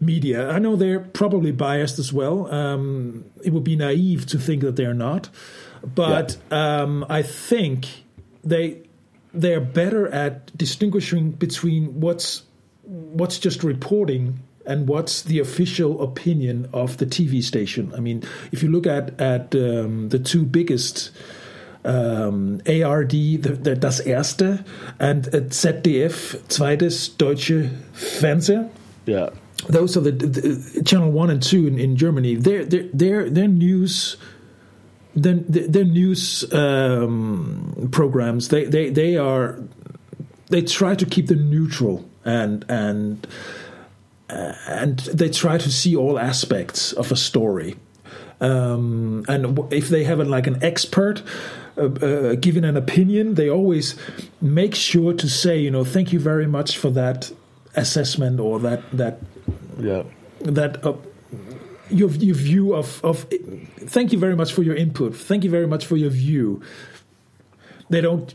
media. I know they're probably biased as well. Um, it would be naive to think that they're not, but um, I think they they're better at distinguishing between what's what's just reporting and what's the official opinion of the TV station. I mean, if you look at at um, the two biggest um, ARD, the, the, das erste, and uh, ZDF, zweites deutsche Fernsehen. Yeah, Those are the, the channel one and two in, in Germany. Their their their their news. Their, their news um, programs they, they they are they try to keep them neutral and and uh, and they try to see all aspects of a story. Um, and if they have a, like an expert uh, uh, giving an opinion, they always make sure to say, you know, thank you very much for that assessment or that that yeah. that uh, your your view of of thank you very much for your input. Thank you very much for your view. They don't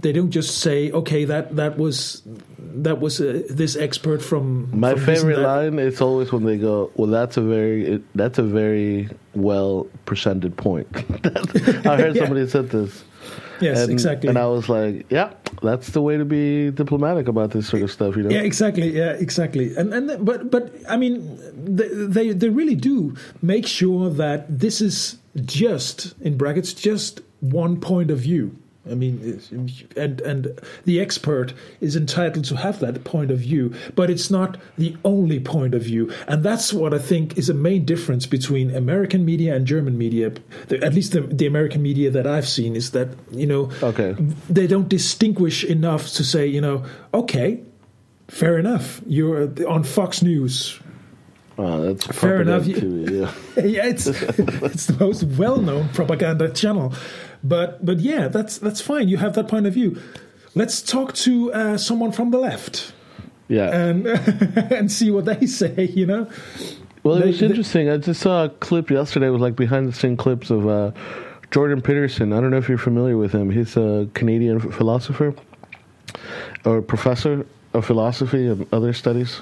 they don't just say okay that that was that was uh, this expert from My from favorite line is always when they go, "Well, that's a very that's a very well presented point." I heard Yeah. somebody said this. Yes, and, exactly. And I was like, "Yeah, that's the way to be diplomatic about this sort of stuff." You know? Yeah, exactly. Yeah, exactly. And and but but I mean, they they, they really do make sure that this is just in brackets just one point of view. I mean, and and the expert is entitled to have that point of view, but it's not the only point of view, and that's what I think is a main difference between American media and German media. The, at least the, the American media that I've seen is that you know Okay. they don't distinguish enough to say, you know, okay, fair enough. You're on Fox News. Oh, that's Fair enough, too, yeah. yeah, it's it's the most well-known propaganda channel, but but yeah, that's that's fine. You have that point of view. Let's talk to uh, someone from the left Yeah. and and see what they say. You know, Well, it They- was they- interesting. I just saw a clip yesterday. with like behind the scene clips of uh, Jordan Peterson. I don't know if you're familiar with him. He's a Canadian philosopher or professor of philosophy and other studies.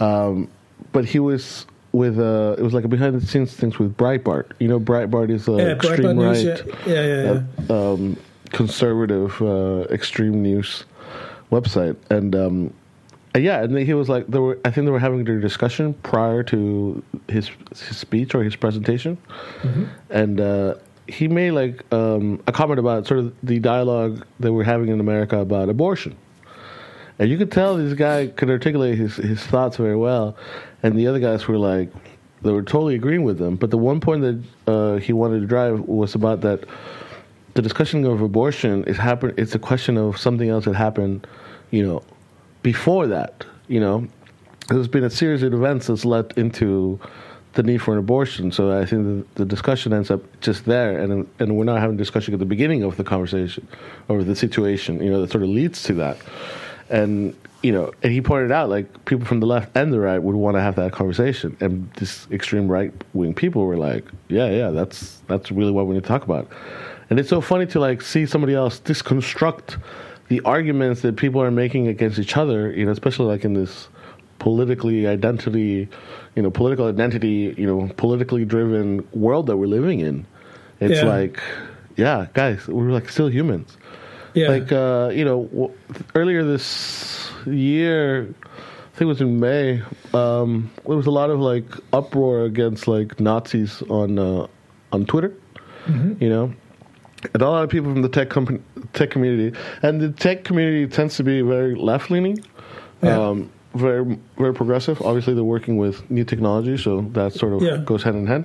Um, but he was with uh, it was like a behind the scenes things with Breitbart. You know, Breitbart is a Yeah, extreme Breitbart right, News, yeah. Yeah, yeah, yeah. uh, um, conservative uh, extreme news website, and um, yeah, and he was like, they were. I think they were having their discussion prior to his his speech or his presentation, and uh, he made like um, a comment about sort of the dialogue that we're having in America about abortion. And you could tell this guy could articulate his, his thoughts very well, and the other guys were like, they were totally agreeing with them. But the one point that uh, he wanted to drive was about that the discussion of abortion is happen. It's a question of something else that happened, you know, before that. You know, there's been a series of events that's led into the need for an abortion. So I think the, the discussion ends up just there, and and we're not having a discussion at the beginning of the conversation or the situation. You know, that sort of leads to that, and you know, and he pointed out like people from the left and the right would want to have that conversation, and this extreme right wing people were like, yeah, yeah, that's that's really what we need to talk about, and it's so funny to like see somebody else disconstruct the arguments that people are making against each other, you know, especially like in this politically identity, you know, political identity, you know, politically driven world that we're living in. It's Yeah. like, yeah, guys, we're like still humans. Yeah. Like, uh, you know, w- earlier this year, I think it was in May, um, there was a lot of like uproar against like Nazis on uh, on Twitter. You know, and a lot of people from the tech company, tech community, and the tech community tends to be very left leaning, Yeah. um, very very progressive. Obviously, they're working with new technology, so that sort of Yeah. goes hand in hand.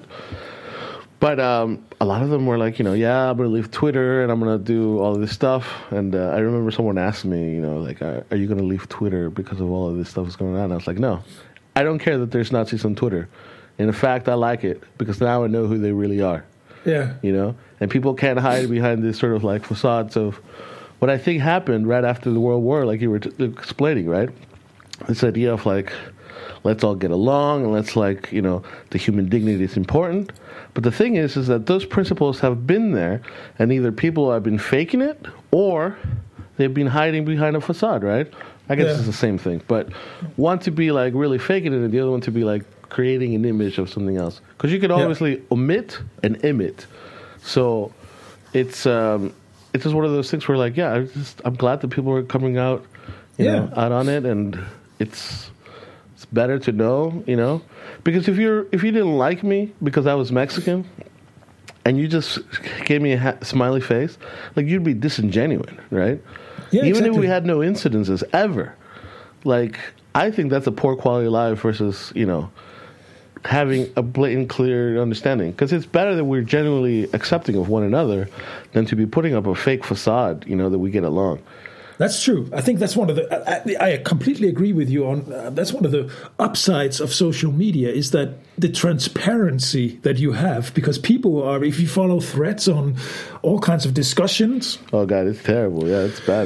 But um, a lot of them were like, you know, yeah, I'm gonna leave Twitter and I'm gonna do all of this stuff. And uh, I remember someone asked me, you know, like, are, are you gonna leave Twitter because of all of this stuff that's going on? And I was like, no, I don't care that there's Nazis on Twitter. And in fact, I like it because now I know who they really are yeah. you know and people can't hide behind this sort of like facades of what i think happened right after the world war like you were t- explaining right this idea of like let's all get along and let's like you know the human dignity is important but the thing is is that those principles have been there and either people have been faking it or they've been hiding behind a facade right i guess Yeah. it's the same thing but one to be like really faking it and the other one to be like creating an image of something else because you Yeah. obviously omit and emit so it's um, it's just one of those things where like yeah I just I'm glad that people are coming out you Yeah. know out on it and it's better to know you know because if you're if you didn't like me because I was Mexican and you just gave me a ha- smiley face like you'd be disingenuine right Yeah, even if we had no incidences ever like I think that's a poor quality of life versus you know having a blatant, clear understanding. Because it's better that we're genuinely accepting of one another than to be putting up a fake facade, you know, that we get along. That's true. I think that's one of the. I, I completely agree with you on. Uh, that's one of the upsides of social media is that the transparency that you have because people are. If you follow threads on all kinds of discussions, Oh God, it's terrible. Yeah, it's bad.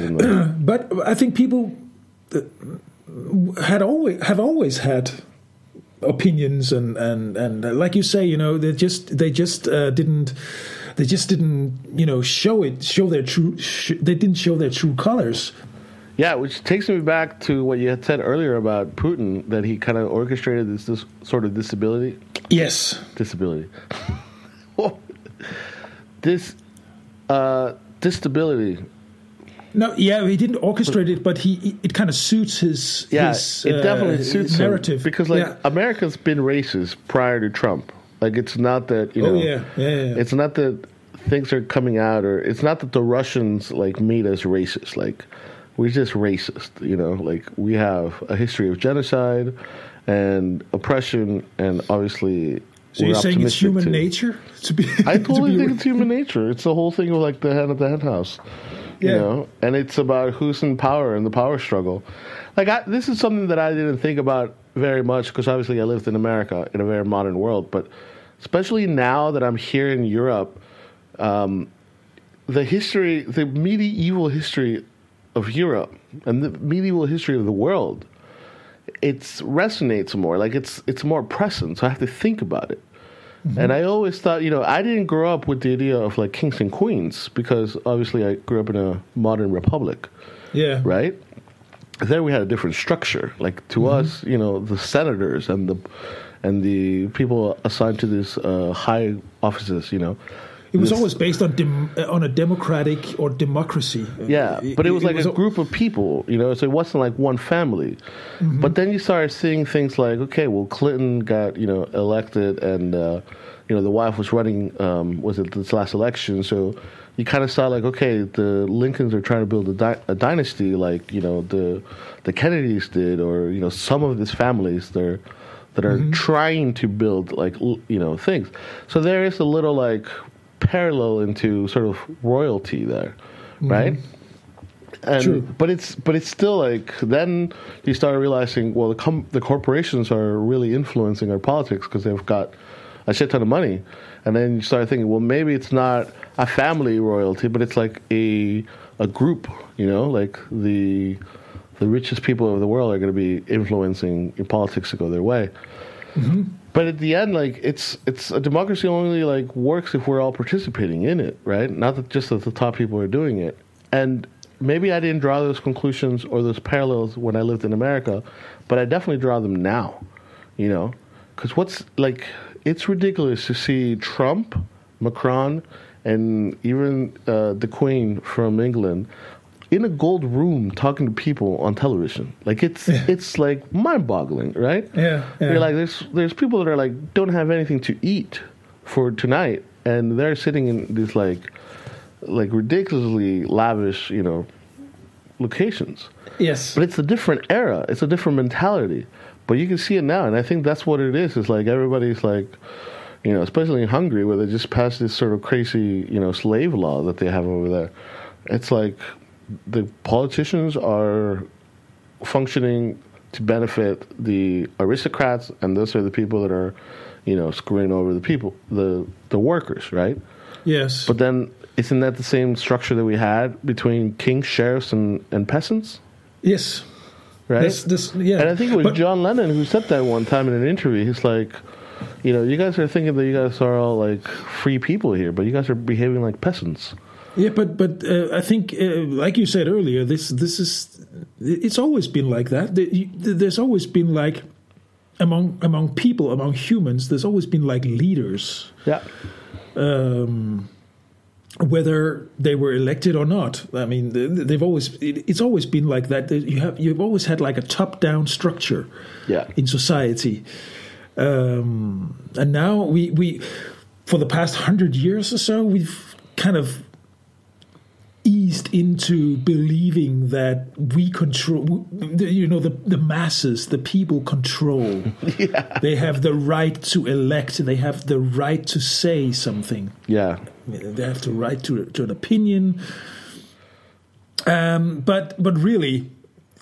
But I think people uh, had always have always had opinions and and and like you say, you know, they just they just uh, didn't they just didn't you know show it show their true sh- they didn't show their true colors. yeah, which takes me back to what you had said earlier about Putin that he kind of orchestrated this, this sort of disability Yes. disability. this uh, disability No, yeah, he didn't orchestrate it, but he it kind of suits his Yeah, his, it uh, definitely suits him narrative because like Yeah. America's been racist prior to Trump. Like it's not that you oh, know. Oh, yeah. Yeah, yeah, yeah. It's not that things are coming out, or it's not that the Russians like made us racist. Like we're just racist. You know, like we have a history of genocide and oppression, and obviously. so you're saying it's human too. nature to be. I to totally be think it's human nature. It's the whole thing of like the head of the hen house, you know, and it's about who's in power and the power struggle. Like I, this is something that I didn't think about very much because obviously I lived in America in a very modern world, but especially now that I'm here in Europe, um, the history, the medieval history of Europe and the medieval history of the world, it resonates more. Like it's it's more present. So I have to think about it. And I always thought, you know, I didn't grow up with the idea of like kings and queens because obviously I grew up in a modern republic, Yeah. right? There we had a different structure. Like to us, you know, the senators and the and the people assigned to these uh, high offices, you know. It was always based on dem- on a democratic or democracy. Yeah, but it was like it was a group of people, you know. So it wasn't like one family. Mm-hmm. But then you started seeing things like, okay, well, Clinton got you know elected, and uh, you know the wife was running. Um, was it this last election? So you kind of saw like, okay, the Lincolns are trying to build a, di- a dynasty, like you know the the Kennedys did, or you know some of these families they're that are mm-hmm. trying to build like you know things. So there is a little like parallel into sort of royalty there, mm-hmm. right? And True. but it's but it's still like then you start realizing well the com- the corporations are really influencing our politics because they've got a shit ton of money, and then you start thinking well maybe it's not a family royalty but it's like a a group you know like the the richest people of the world are going to be influencing your politics to go their way. Mm-hmm. But at the end, like it's it's a democracy only like works if we're all participating in it, right? Not that just that the top people are doing it. And maybe I didn't draw those conclusions or those parallels when I lived in America, but I definitely draw them now. You know, because what's like it's ridiculous to see Trump, Macron, and even uh, the Queen from England in a gold room talking to people on television. Like it's yeah. it's like mind boggling, right? Yeah, yeah. You're like there's there's people that are like don't have anything to eat for tonight, and they're sitting in these like like ridiculously lavish, you know, locations. Yes, but it's a different era. It's a different mentality. But you can see it now, and I think that's what it is. It's like everybody's like you know, especially in Hungary where they just passed this sort of crazy, you know, slave law that they have over there. It's like the politicians are functioning to benefit the aristocrats, and those are the people that are, you know, screwing over the people, the the workers, right? Yes. But then, isn't that the same structure that we had between kings, sheriffs, and, and peasants? Yes. Right. This, this, yeah. And I think it was but, John Lennon who said that one time in an interview. He's like, you know, you guys are thinking that you guys are all like free people here, but you guys are behaving like peasants. Yeah, but but uh, I think, uh, like you said earlier, this this is it's always been like that. There's always been like among among people, among humans. There's always been like leaders. Yeah. Um, whether they were elected or not, I mean, they've always it's always been like that. You have you've always had like a top down structure. Yeah. In society, um, and now we we for the past hundred years or so we've kind of eased into believing that we control you know the the masses the people control. Yeah. they have the right to elect. They have the right to say something. Yeah. They have the right to to an opinion. Um, but but really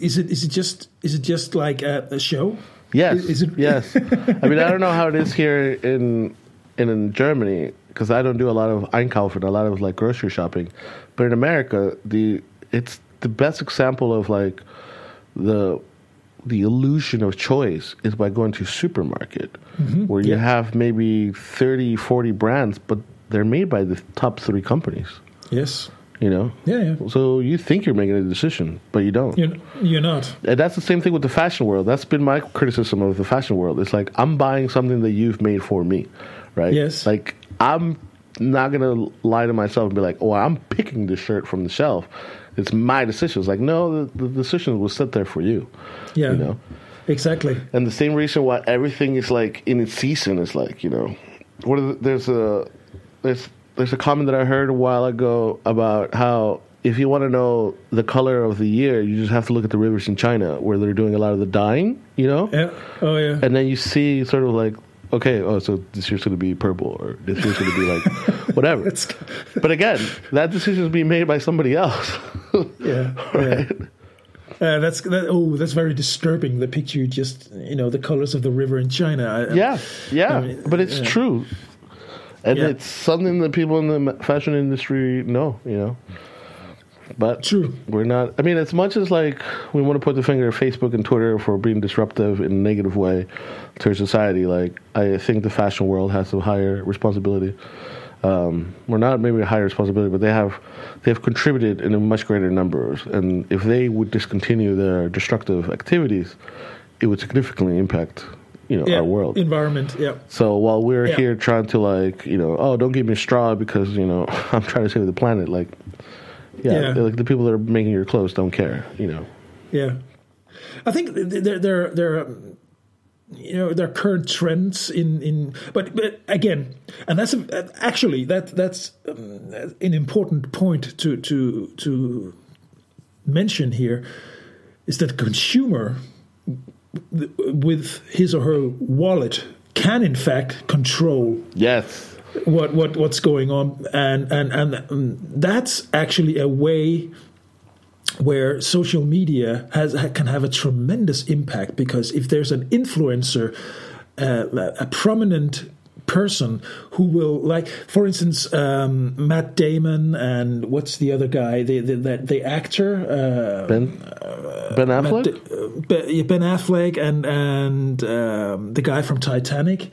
is it is it just is it just like a, a show yes is, it yes i mean i don't know how it is here in in, in germany because I don't do a lot of einkaufen, a lot of like grocery shopping. But in America, the it's the best example of like the the illusion of choice is by going to a supermarket mm-hmm. where you yeah. have maybe 30 40 brands but they're made by the top 3 companies yes you know? Yeah, yeah. So you think you're making a decision but you don't. You're, you're not. And that's the same thing with the fashion world. That's been my criticism of the fashion world. It's like i'm buying something that you've made for me right? Yes. Like i'm not gonna lie to myself and be like, "Oh, I'm picking this shirt from the shelf." It's my decision. It's like, no, the, the decision was set there for you. Yeah, you know, exactly. And the same reason why everything is like in its season is like, you know, what the, there's a there's there's a comment that I heard a while ago about how if you want to know the color of the year, you just have to look at the rivers in China where they're doing a lot of the dyeing, you know? Yeah. Oh, yeah. And then you see sort of like okay, oh, so this year's going to be purple, or this year's going to be like whatever. but again, that decision is being made by somebody else. yeah, right. Yeah. Uh, that's that, oh, that's very disturbing. The picture you just, you know, the colors of the river in China. I, yeah, yeah, I mean, but it's yeah. true, and yeah. it's something that people in the fashion industry know. You know, but true, we're not. I mean, as much as like we want to put the finger at Facebook and Twitter for being disruptive in a negative way to society, like I think the fashion world has a higher responsibility. Um, we're not maybe a higher responsibility, but they have they have contributed in a much greater numbers. And if they would discontinue their destructive activities, it would significantly impact you know yeah. our world environment. Yeah. So while we're Yeah. here trying to like you know oh don't give me a straw because you know I'm trying to save the planet like yeah, Yeah. like the people that are making your clothes don't care you know Yeah, I think th- th- there there there you know there are current trends in in but but again, and that's a, actually that that's um, an important point to to to mention here is that the consumer with his or her wallet can in fact control yes. what what what's going on. And and and that's actually a way where social media has can have a tremendous impact because if there's an influencer uh, a prominent person who will like for instance um, Matt Damon and what's the other guy? The the, the, the actor uh, Ben Ben Affleck? Matt- Ben Affleck and and um, the guy from Titanic.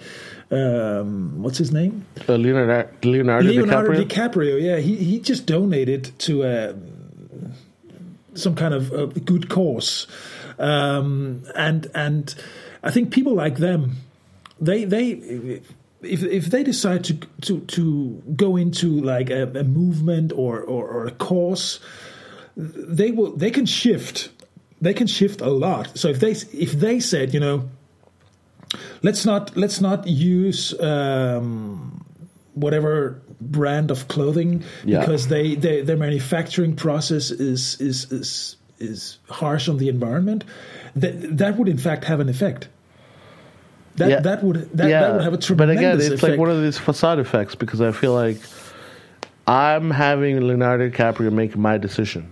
Um, what's his name? Uh, Leonardo Leonardo, Leonardo DiCaprio? DiCaprio. yeah, he he just donated to a some kind of uh good cause, um, and and I think people like them, they they. If, if they decide to to to go into like a, a movement or, or, or a cause, they will they can shift they can shift a lot. So if they if they said you know let's not let's not use um, whatever brand of clothing Yeah. because they, they their manufacturing process is is is is harsh on the environment that that would in fact have an effect that Yeah. that would that, that would have a true but again it's effect like one of these facade effects because I feel like I'm having Leonardo DiCaprio make my decision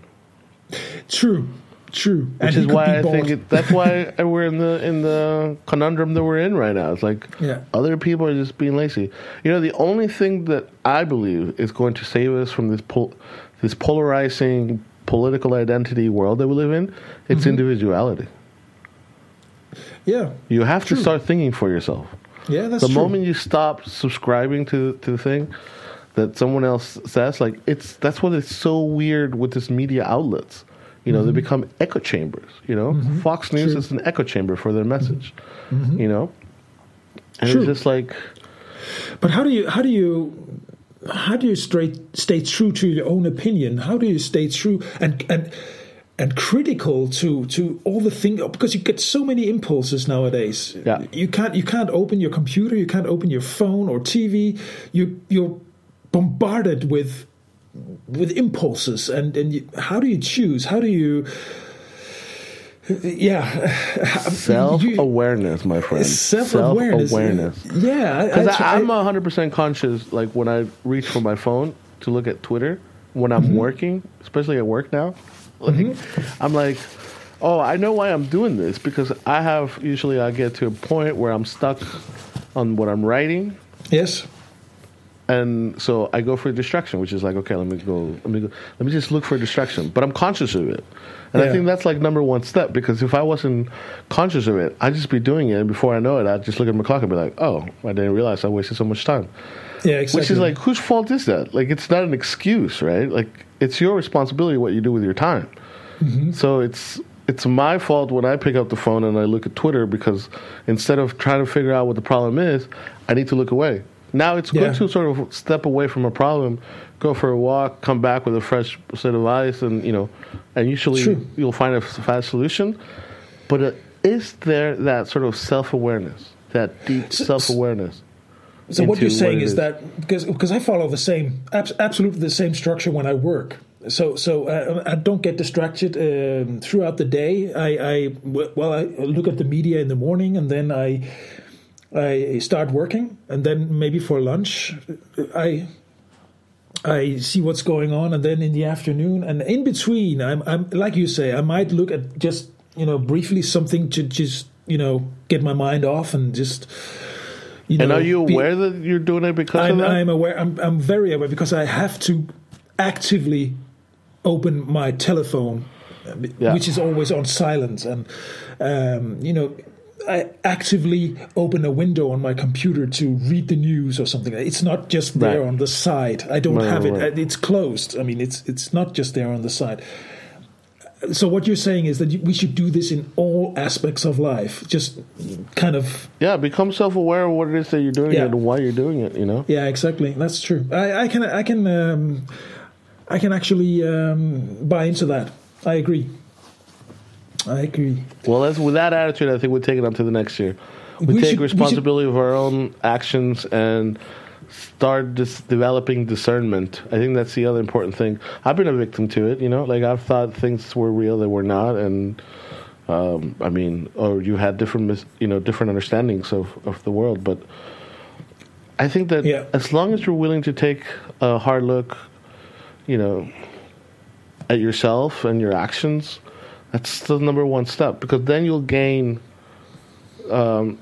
true true which is why I think it, that's why we're in the in the conundrum that we're in right now. It's like Yeah. other people are just being lazy. You know, the only thing that I believe is going to save us from this pol- this polarizing political identity world that we live in, it's Mm-hmm. individuality. Yeah You have True. to start thinking for yourself. yeah that's the true. moment you stop subscribing to to the thing that someone else says, like it's that's what it's so weird with this media outlets. You know, they become echo chambers. You know, Fox News Mm-hmm. True. Mm-hmm. is an echo chamber for their message. You know, and True. it's just like But how do you how do you how do you straight stay true to your own opinion? How do you stay true and and and critical to to all the things because you get so many impulses nowadays. Yeah. You can't you can't open your computer, you can't open your phone or TV. You you're bombarded with with impulses and and you, how do you choose? How do you yeah, self-awareness my friend. self-awareness. Self-awareness. Yeah, Because I hundred percent conscious. Like when I reach for my phone to look at Twitter when Mm-hmm. I'm working, especially at work now, like mm-hmm. I'm like, oh, I know why I'm doing this because I have usually I get to a point where I'm stuck on what I'm writing, yes. and so I go for a distraction, which is like, okay, let me go, let me go, let me just look for a distraction, but I'm conscious of it. And I think that's like number one step because if I wasn't conscious of it, I'd just be doing it, and before I know it, I'd just look at my clock and be like, "Oh, I didn't realize I wasted so much time." Yeah, exactly. Which is like, whose fault is that? Like, it's not an excuse, right? Like, it's your responsibility what you do with your time. Mm-hmm. So it's it's my fault when I pick up the phone and I look at Twitter because instead of trying to figure out what the problem is, I need to look away. Now it's Yeah. good to sort of step away from a problem, go for a walk, come back with a fresh set of eyes, and you know, and usually True. you'll find a fast solution. But uh, is there that sort of self awareness, that deep self awareness? So what you're saying what is, is. that because because I follow the same abs- absolutely the same structure when I work. So so uh, I don't get distracted um, throughout the day. I, I well I look at the media in the morning and then I I start working and then maybe for lunch I I see what's going on and then in the afternoon and in between I'm I'm like you say I might look at just you know briefly something to just you know get my mind off and just you And are you be- aware that you're doing it because I'm, of that? I'm aware. I'm, I'm very aware because I have to actively open my telephone, Yeah. which is always on silent, and um, you know, I actively open a window on my computer to read the news or something. It's not just there Right. on the side. I don't Right, have it. right. It's closed. I mean, it's it's not just there on the side. So what you're saying is that we should do this in all aspects of life just kind of yeah become self-aware of what it is that you're doing yeah. and why you're doing it you know? Yeah exactly. That's true. I, I can i can um, i can actually um, buy into that. I agree. I agree. Well that's, with that attitude i think we take it on to the next year. We, we take should, responsibility should, of our own actions and start developing discernment. I think that's the other important thing. I've been a victim to it, you know, like I've thought things were real that were not, and um, I mean, or you had different, mis- you know, different understandings of of the world. But I think that yeah. as long as you're willing to take a hard look, you know, at yourself and your actions, that's the number one step because then you'll gain. Um,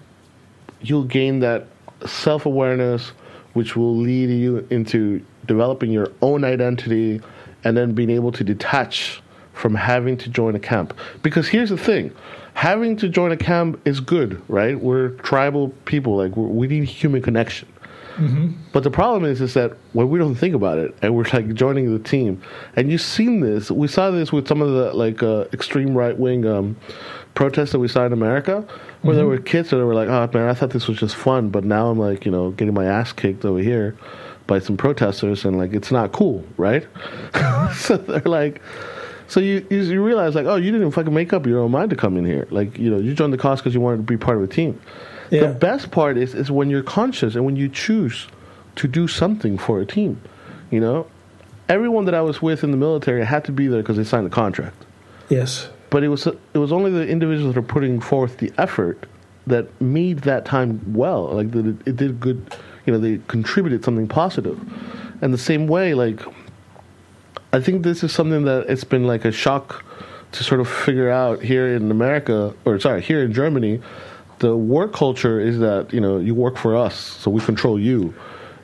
you'll gain that self awareness which will lead you into developing your own identity and then being able to detach from having to join a camp. Because here's the thing having to join a camp is good, right? We're tribal people, like we need human connection. Mm-hmm. But the problem is, is that when we don't think about it and we're like joining the team, and you've seen this, we saw this with some of the like uh, extreme right wing um, protests that we saw in America where mm-hmm. there were kids that were like, "Oh man, I thought this was just fun," but now I'm like, you know, getting my ass kicked over here by some protesters, and like it's not cool, right? so they're like, so you, you realize like, oh, you didn't fucking make up your own mind to come in here. Like, you know, you joined the cause because you wanted to be part of a team. Yeah. The best part is is when you're conscious and when you choose to do something for a team. You know, everyone that I was with in the military had to be there because they signed a contract. Yes but it was it was only the individuals that are putting forth the effort that made that time well. Like that, it, it did good. You know, they contributed something positive. And the same way, like I think this is something that it's been like a shock to sort of figure out here in America, or sorry, here in Germany. The work culture is that you know you work for us, so we control you.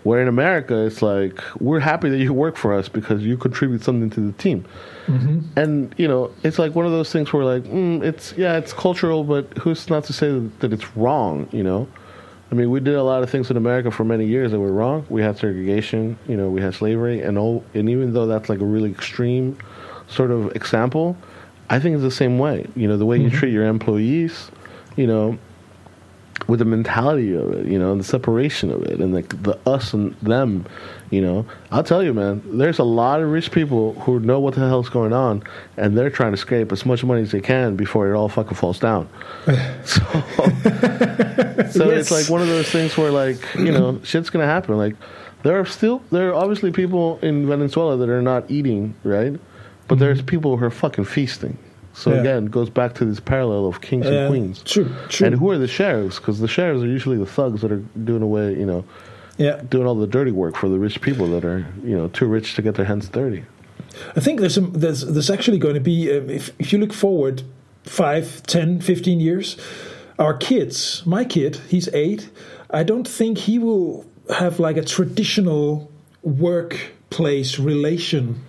Where in America, it's like we're happy that you work for us because you contribute something to the team. Mm-hmm. And you know, it's like one of those things where like, mm, it's yeah, it's cultural, but who's not to say that, that it's wrong? You know, I mean, we did a lot of things in America for many years that were wrong. We had segregation, you know, we had slavery, and all, and even though that's like a really extreme sort of example, I think it's the same way. You know, the way mm-hmm. you treat your employees, you know, with the mentality of it, you know, and the separation of it, and like the us and them, you know. I'll tell you, man, there's a lot of rich people who know what the hell's going on, and they're trying to scrape as much money as they can before it all fucking falls down. so, so yes. it's like one of those things where, like, you know, shit's gonna happen. Like, there are still there are obviously people in Venezuela that are not eating, right? But mm-hmm. there's people who are fucking feasting. So yeah. again, it goes back to this parallel of kings and queens. True, true. And who are the sheriffs? Because the sheriffs are usually the thugs that are doing away, you know, yeah, doing all the dirty work for the rich people that are, you know, too rich to get their hands dirty. I think there's some, there's there's actually going to be um, if if you look forward 5, 10, 15 years, our kids, my kid, he's eight. I don't think he will have like a traditional workplace relation.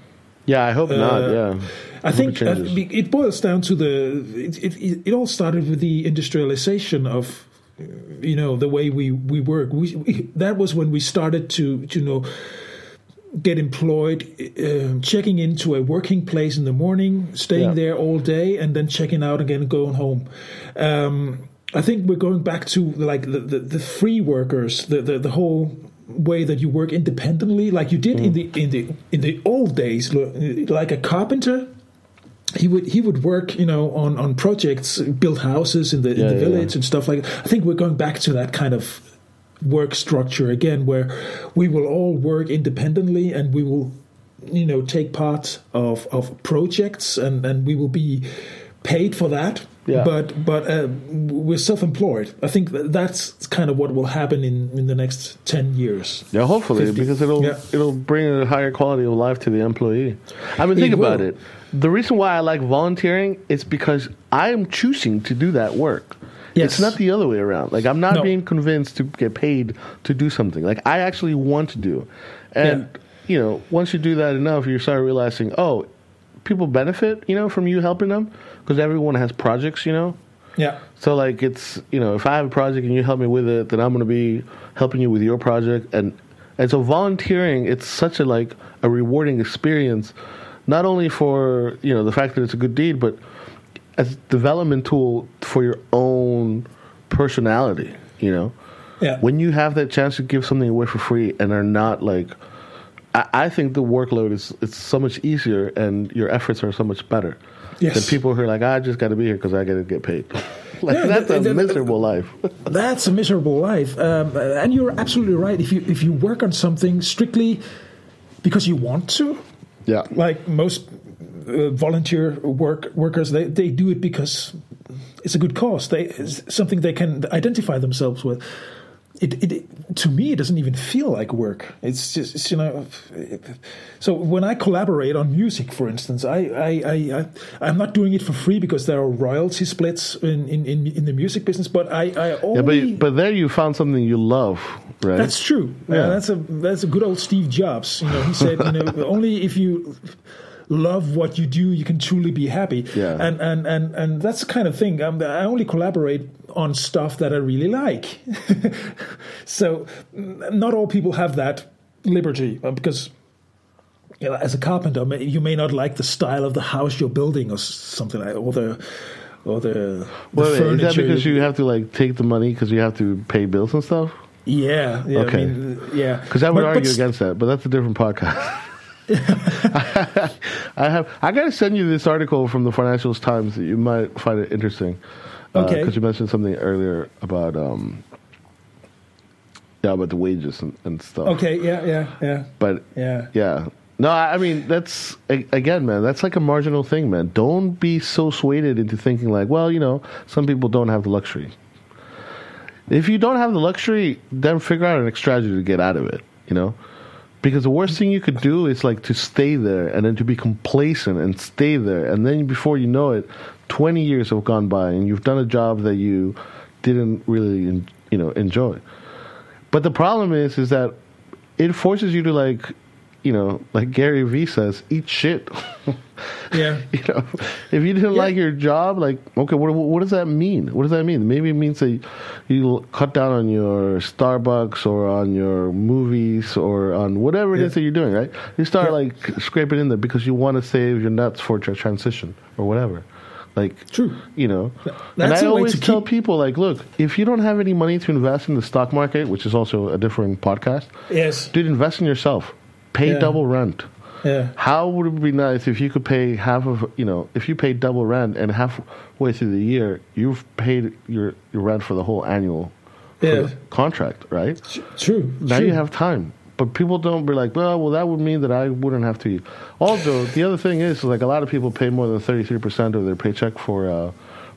Yeah, I hope uh, not. Yeah I think uh, it boils down to the. It, it, it, all started with the industrialization of, you know, the way we we work. We, we that was when we started to, to you know get employed, uh, checking into a working place in the morning, staying yeah. there all day, and then checking out again, going home. Um, I think we're going back to like the, the, the free workers, the, the, the whole way that you work independently, like you did mm. in the in the in the old days, like a carpenter he would he would work you know on on projects build houses in the, yeah, in the village and stuff like that. i think we're going back to that kind of work structure again where we will all work independently and we will you know take part of of projects and and we will be paid for that yeah. but but uh, we're self-employed i think that's kind of what will happen in in the next 10 years yeah hopefully 50. because it'll yeah. it'll bring a higher quality of life to the employee i mean think it about will. it the reason why I like volunteering is because I am choosing to do that work. Yes. It's not the other way around. Like I'm not no. being convinced to get paid to do something. Like I actually want to do. And yeah. you know, once you do that enough, you start realizing, oh, people benefit, you know, from you helping them because everyone has projects, you know. Yeah. So like it's, you know, if I have a project and you help me with it, then I'm going to be helping you with your project and and so volunteering, it's such a like a rewarding experience not only for you know the fact that it's a good deed, but as a development tool for your own personality. You know, Yeah. when you have that chance to give something away for free and are not like, I, I think the workload is it's so much easier and your efforts are so much better. Yes. Than people who are like, I just got to be here because I got to get paid. like Yeah, that's a the- miserable life. That's a miserable life, um, and you're absolutely right. If you if you work on something strictly because you want to, yeah. like most uh, volunteer work workers, they, they do it because it's a good cause. They something they can identify themselves with. It, it, to me it doesn't even feel like work. It's just it's, you know. So when I collaborate on music, for instance, I I, I, I I'm not doing it for free because there are royalty splits in in, in, in the music business. But I I Yeah, but but there you found something you love, right? that's true. Yeah. Yeah. that's a that's a good old Steve Jobs. You know, he said, you know, only if you love what you do, you can truly be happy. Yeah. And and and and that's the kind of thing. Um, I only collaborate on stuff that I really like. so, not all people have that liberty uh, because. You know, as a carpenter, you may not like the style of the house you're building, or something like, or the, or the, the wait, is that because you have to like take the money because you have to pay bills and stuff? Yeah, yeah, Okay. I mean, yeah. Because I would But- but argue s- against that, but that's a different podcast. I have. I got to send you this article from the Financial Times that you might find it interesting. Okay. Because you mentioned something earlier about um, yeah, about the wages and, and stuff. Okay, yeah, yeah, yeah, But yeah. yeah. No, I I mean that's again, man. That's like a marginal thing, man. Don't be so swayed into thinking like, well, you know, some people don't have the luxury. If you don't have the luxury, then figure out an strategy to get out of it. You know, because the worst thing you could do is like to stay there and then to be complacent and stay there, and then before you know it, twenty years have gone by and you've done a job that you didn't really, you know, enjoy. But the problem is, is that it forces you to like, you know, like Gary Vee says, eat shit. Yeah. you know, if you didn't like your job, like, okay, what what does that mean? What does that mean? Maybe it means that you cut down on your Starbucks or on your movies or on whatever it is Yeah. that you're doing, right? You start Yeah. like scraping in there because you want to save your nuts for tra- transition or whatever. Like, True. you know. and That's I a way always tell keep- people, like, look, if you don't have any money to invest in the stock market, which is also a different podcast, Yes. dude, invest in yourself. Pay Yeah. double rent. Yeah. How would it be nice if you could pay half of, you know, if you paid double rent and halfway through the year, you've paid your, your rent for the whole annual Yeah. contract, right? True. Now true. you have time. But people don't be like, well, well, that would mean that I wouldn't have to eat. Also, the other thing is, like, a lot of people pay more than 33% of their paycheck for, uh,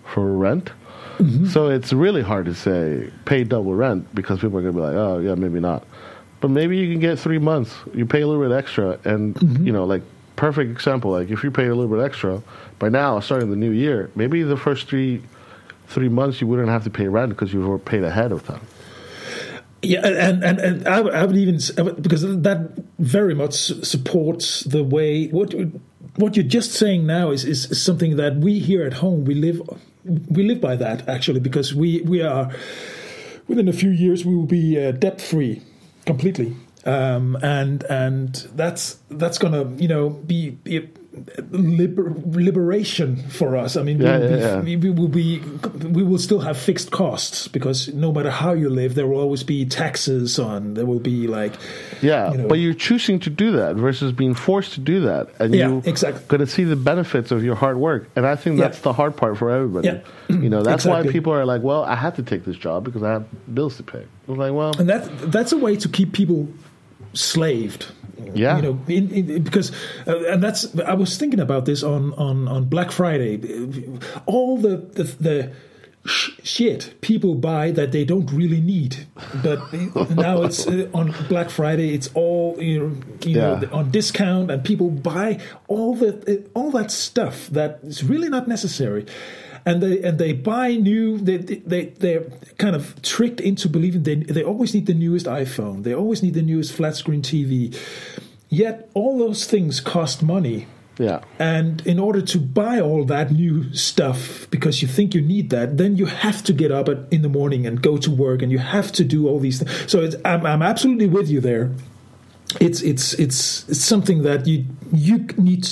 for rent. Mm-hmm. So it's really hard to say pay double rent because people are going to be like, oh, yeah, maybe not. But maybe you can get three months. You pay a little bit extra. And, Mm-hmm. you know, like, perfect example, like, if you pay a little bit extra, by now, starting the new year, maybe the first three three months you wouldn't have to pay rent because you've paid ahead of time. Yeah, and and, and I, would- I would even s- I would- because that very much supports the way what what you're just saying now is, is is something that we here at home we live we live by that actually because we we are within a few years we will be uh, debt free completely. Um, and and that's that's gonna you know be, liber, liberation for us. I mean, we, Yeah, will yeah, yeah. we, we will be we will still have fixed costs because no matter how you live, there will always be taxes on. There will be like Yeah, you know. but you're choosing to do that versus being forced to do that, and Yeah, you exactly. going to see the benefits of your hard work. And I think that's the hard part for everybody. Yeah. You know, that's why people are like, "Well, I have to take this job because I have bills to pay." I was like, "Well, and that that's a way to keep people slaved. Yeah. you know, in, in, because uh, and that's I was thinking about this on on on Black Friday. All the the. the sh- Shit, people buy that they don't really need, but now it's uh, on Black Friday. It's all you know, you Yeah. know on discount, and people buy all the uh, all that stuff that is really not necessary and they and they buy new. They they they're kind of tricked into believing they they always need the newest iPhone. They always need the newest flat screen TV. Yet all those things cost money. yeah, And in order to buy all that new stuff, because you think you need that, then you have to get up at, in the morning and go to work, and you have to do all these things. So it's, I'm, I'm absolutely with you there. it's it's it's it's something that you you need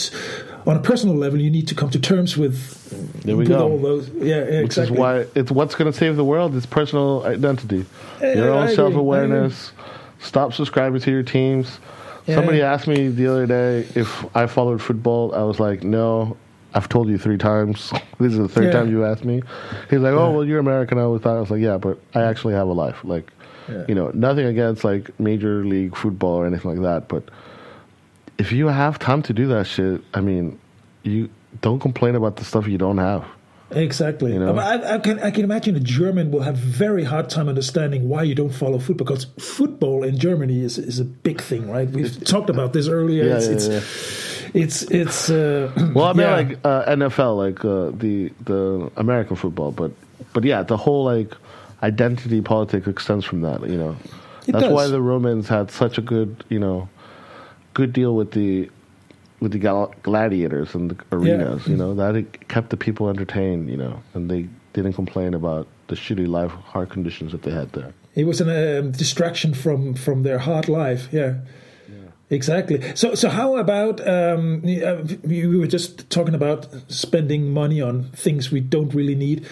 on a personal level. You need to come to terms with. There we with go. All those, yeah, yeah, Which exactly. is why it's what's going to save the world is personal identity, Yeah, your own self awareness. Stop subscribing to your teams. Yeah. Somebody asked me the other day if I followed football. I was like, no. I've told you three times. this is the third time you asked me. He's like, oh well, you're American. I always thought I was like, yeah, but I actually have a life. Like, you know, nothing against like major league football or anything like that, but if you have time to do that shit, I mean, you don't complain about the stuff you don't have. Exactly. You know? I, I can I can imagine a German will have very hard time understanding why you don't follow football because football in Germany is is a big thing, right? We've talked about this earlier. Yeah, it's, yeah, it's, it's it's uh, Well, I mean, yeah. like uh, NFL, like uh, the the American football, but but yeah, the whole like identity politics extends from that. You know, It that's does. why the Romans had such a good you know good deal with the with the gal- gladiators and the arenas. You know, that it kept the people entertained. You know, and they didn't complain about the shitty life hard conditions that they had there. It was a um, distraction from from their hard life. Yeah. Exactly. So, so how about um, uh, we were just talking about spending money on things we don't really need.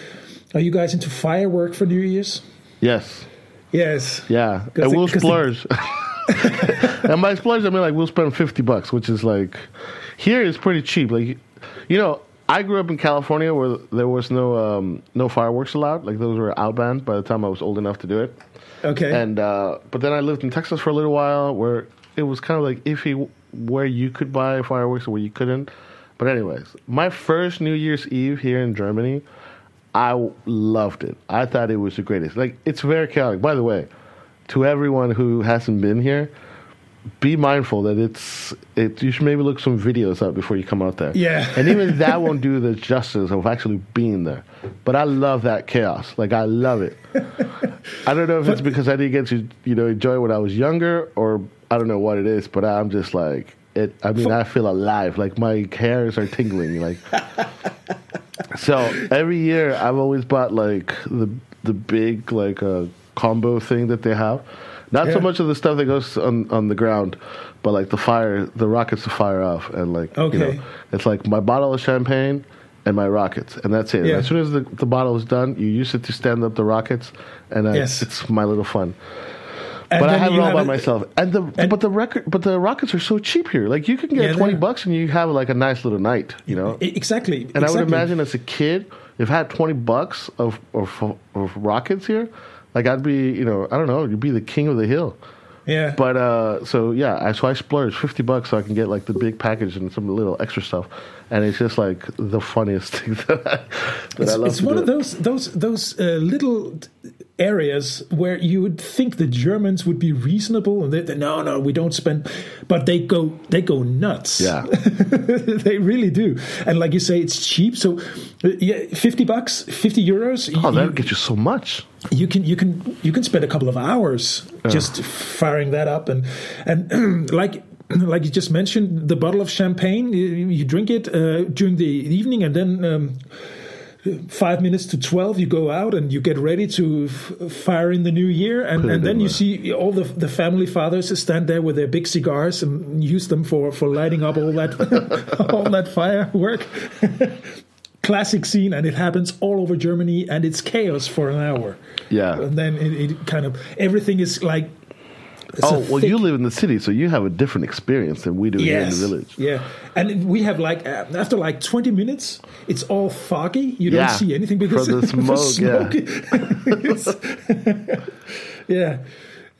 Are you guys into firework for New Year's? Yes. Yes. Yeah. and will we'll 'cause the- splurge. and by splurge, I mean like we'll spend fifty bucks, which is like here is pretty cheap. Like you know, I grew up in California where there was no um, no fireworks allowed. Like those were outbanned by the time I was old enough to do it. Okay. And uh, but then I lived in Texas for a little while where it was kind of like iffy where you could buy fireworks and where you couldn't. But anyways, my first New Year's Eve here in Germany, I loved it. I thought it was the greatest. Like it's very chaotic. By the way, to everyone who hasn't been here, be mindful that it's it. You should maybe look some videos up before you come out there. Yeah. and even that won't do the justice of actually being there. But I love that chaos. Like I love it. I don't know if it's because I didn't get to you know enjoy it when I was younger, or I don't know what it is. But I'm just like it. I mean, I feel alive. Like my hairs are tingling. Like so every year I've always bought like the the big like uh, combo thing that they have. Not so much of the stuff that goes on on the ground, but like the fire, the rockets to fire off, and like you Okay. know, it's like my bottle of champagne and my rockets, and that's it. Yeah. As soon as the, the bottle is done, you use it to stand up the rockets, and uh, Yes. it's my little fun. And but I have it you all by myself. And the and- but the record but the rockets are so cheap here. Like you can get Yeah, twenty bucks and you have like a nice little night. You know. Exactly. And I would imagine as a kid, if I had 20 bucks of, of, of rockets here, like I'd be, you know, I don't know, you'd be the king of the hill. Yeah. But, uh, so yeah, I, so I splurged 50 bucks so I can get like the big package and some little extra stuff. And it's just like the funniest thing that I, that it's, I love it's one of those those those uh, little areas where you would think the Germans would be reasonable and they, they, no no we don't spend but they go they go nuts Yeah. they really do and like you say it's cheap so uh, yeah 50 bucks 50 euros Oh, you, that'll get you so much. you can you can you can spend a couple of hours just firing that up and and like like you just mentioned the bottle of champagne you, you drink it uh, during the evening and then um, five minutes to 12 you go out and you get ready to f- fire in the new year. And, and then you see all the, the family fathers stand there with their big cigars and use them for, for lighting up all that all that firework. Classic scene and it happens all over germany and it's chaos for an hour. Yeah. and then it, it kind of everything is like it's Oh, well, thick- you live in the city, so you have a different experience than we do here in the village. Yeah, and we have like uh, after like twenty minutes, it's all foggy. You don't see anything because from the smoke, yeah, yeah.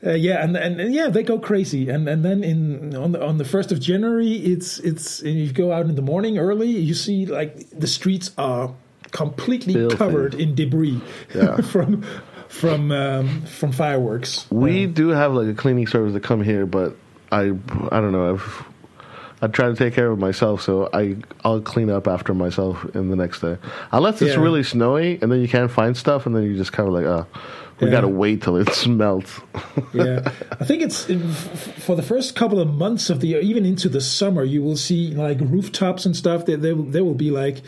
Uh, yeah, and, and and yeah, they go crazy, and and then in on the on the first of January, it's it's and you go out in the morning early, you see like the streets are completely Filthy. covered in debris Yeah. from from um, from fireworks. We do have like a cleaning service that come here, but I I don't know. I've I try to take care of myself, so I I'll clean up after myself in the next day. Unless it's Yeah. really snowy, and then you can't find stuff, and then you just kind of like, oh, we Yeah. gotta wait till it smelts. yeah, I think it's for the first couple of months of the year, even into the summer, you will see like rooftops and stuff. That there, there will be like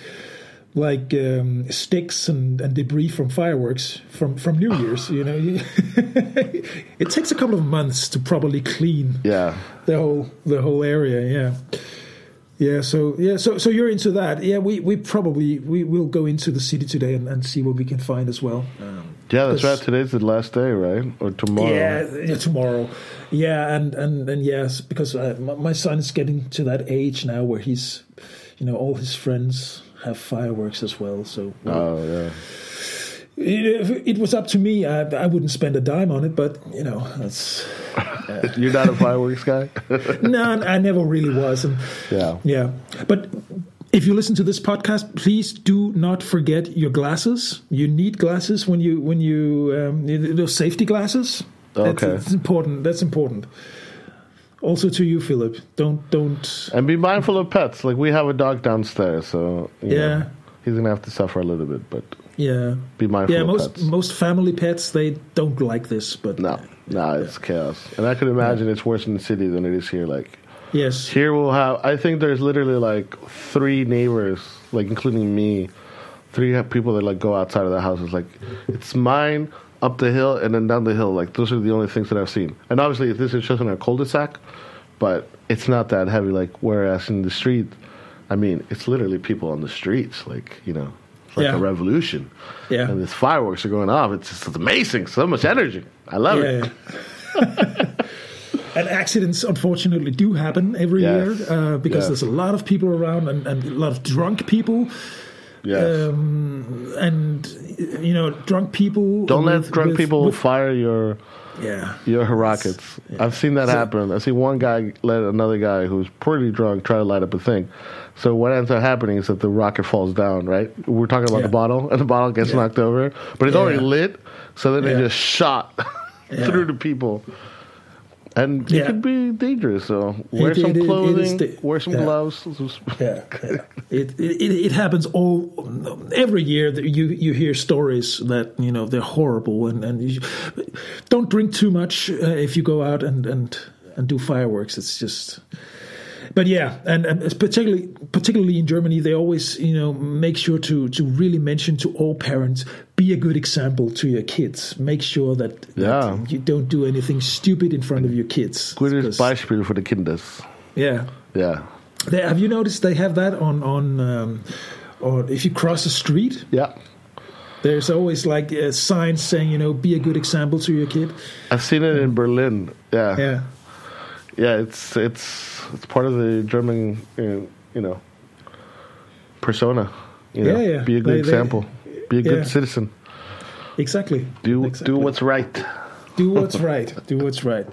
like um, sticks and, and debris from fireworks from from New Year's. You know, it takes a couple of months to properly clean Yeah. the whole the whole area. Yeah, yeah. So yeah, so so you're into that. Yeah, we we probably we will go into the city today and, and see what we can find as well. Yeah, that's right. Today's the last day, right? Or tomorrow. Yeah, yeah, tomorrow. Yeah, and and and yes, because uh, my, my son is getting to that age now where he's, you know, all his friends have fireworks as well. So Oh, yeah. it, if it was up to me, I, I wouldn't spend a dime on it. But you know, that's You're not a fireworks guy? no, I never really was. And yeah. yeah, but if you listen to this podcast, please do not forget your glasses. You need glasses when you when you um, those safety glasses. That's, Okay. that's important. That's important. Also to you, Philip. Don't don't. And be mindful of pets. Like, we have a dog downstairs, so. you Yeah. know, he's going to have to suffer a little bit, but Yeah, be mindful yeah. of Most pets. most family pets they don't like this, but No, no, it's chaos. And I could imagine it's worse in the city than it is here. Like, yes, Here we'll have. I think there's literally like three neighbors, like including me, three people that like go outside of the house. It's like it's mine up the hill and then down the hill. Like those are the only things that I've seen. And obviously this is just in a cul-de-sac, but it's not that heavy. Like whereas in the street, I mean, it's literally people on the streets. Like you know, it's like Yeah. a revolution. Yeah. And these fireworks are going off. It's just it's amazing. So much energy. I love it. Yeah. and accidents, unfortunately, do happen every Yes. year uh, because there's a lot of people around and, and a lot of drunk people. Yes. Um, and you know, drunk people. Don't let drunk with- people with- fire your yeah, Your rockets. I've seen that happen. I see one guy let another guy who's pretty drunk try to light up a thing. So what ends up happening is that the rocket falls down, right? We're talking about Yeah. the bottle, and the bottle gets Yeah. knocked over, but it's Yeah. already lit. So then Yeah. it just shot Yeah. through the people, and it Yeah. could be dangerous. So wear It- some it- it clothing, da- wear some yeah. gloves. yeah, yeah. It, it it happens all every year that you you hear stories that you know they're horrible and and you, don't drink too much uh, if you go out and and and do fireworks. It's just. But yeah, and, and particularly particularly in Germany, they always you know make sure to to really mention to all parents be a good example to your kids. Make sure that, that Yeah. you don't do anything stupid in front of your kids. Gutes 'Cause- Beispiel for the Kinders. yeah, Yeah, they, have you noticed they have that on on um, or if you cross the street, yeah. there's always like a sign saying you know be a good example to your kid. I've seen it in Berlin. Yeah, Yeah, yeah, it's it's it's part of the German, uh, you know, persona. You know, Yeah, yeah. be a good They- they- example. Be a good yeah. citizen. exactly. Do exactly. do what's right. do what's right. Do what's right.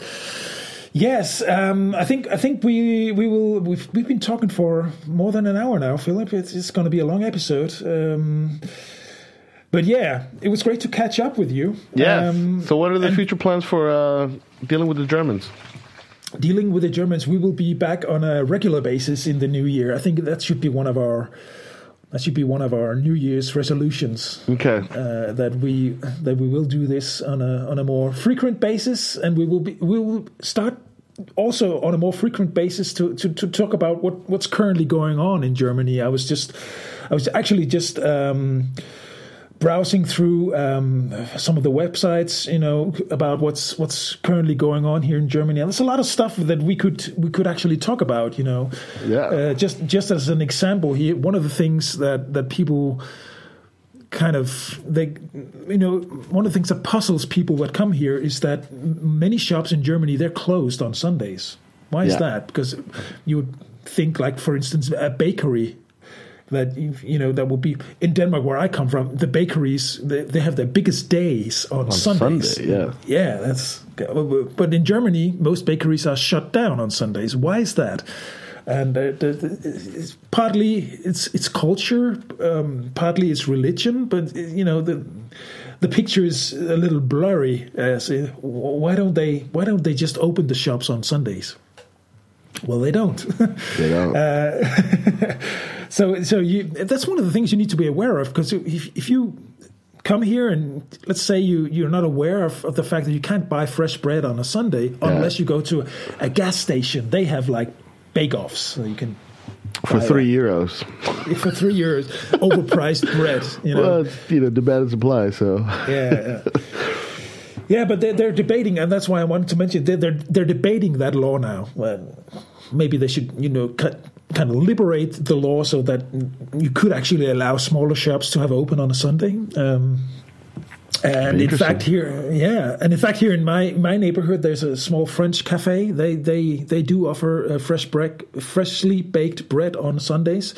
Yes, um, I think I think we we will we've we've been talking for more than an hour now, Philip. It's, it's going to be a long episode. Um, but yeah, it was great to catch up with you. Yeah. Um, so, what are the future plans for uh, dealing with the Germans? Dealing with the Germans, we will be back on a regular basis in the new year. I think that should be one of our that should be one of our New Year's resolutions. Okay. Uh, that we that we will do this on a on a more frequent basis, and we will be we will start also on a more frequent basis to to, to talk about what what's currently going on in Germany. I was just I was actually just. Um, browsing through um, some of the websites, you know, about what's what's currently going on here in Germany. And there's a lot of stuff that we could we could actually talk about. You know, Yeah. Uh, just just as an example here, one of the things that that people kind of they you know one of the things that puzzles people that come here is that many shops in Germany they're closed on Sundays. Why is Yeah. that? Because you would think like for instance a bakery that you know that will be in Denmark where I come from. The bakeries they, they have their biggest days on, Sundays. Sunday, yeah. yeah, that's. But in Germany, most bakeries are shut down on Sundays. Why is that? And uh, it's partly it's it's culture, um, partly it's religion. But you know the the picture is a little blurry. As uh, why don't they why don't they just open the shops on Sundays? Well, they don't. They don't. So, so you that's one of the things you need to be aware of because if if you come here and let's say you you're not aware of, of the fact that you can't buy fresh bread on a Sunday unless you go to a gas station. They have like bake offs, so you can for three euros. For three euros, overpriced bread. You know, well, you know, demand and supply. So yeah. yeah. Yeah, but they're, they're, debating, and that's why I wanted to mention they're, they're, they're debating that law now. Well, maybe they should, you know, cut, kind of liberate the law so that you could actually allow smaller shops to have open on a Sunday. Um, and in fact, here, yeah, and in fact, here in my, my neighborhood, there's a small French cafe. They they they do offer uh, fresh bread, freshly baked bread on Sundays,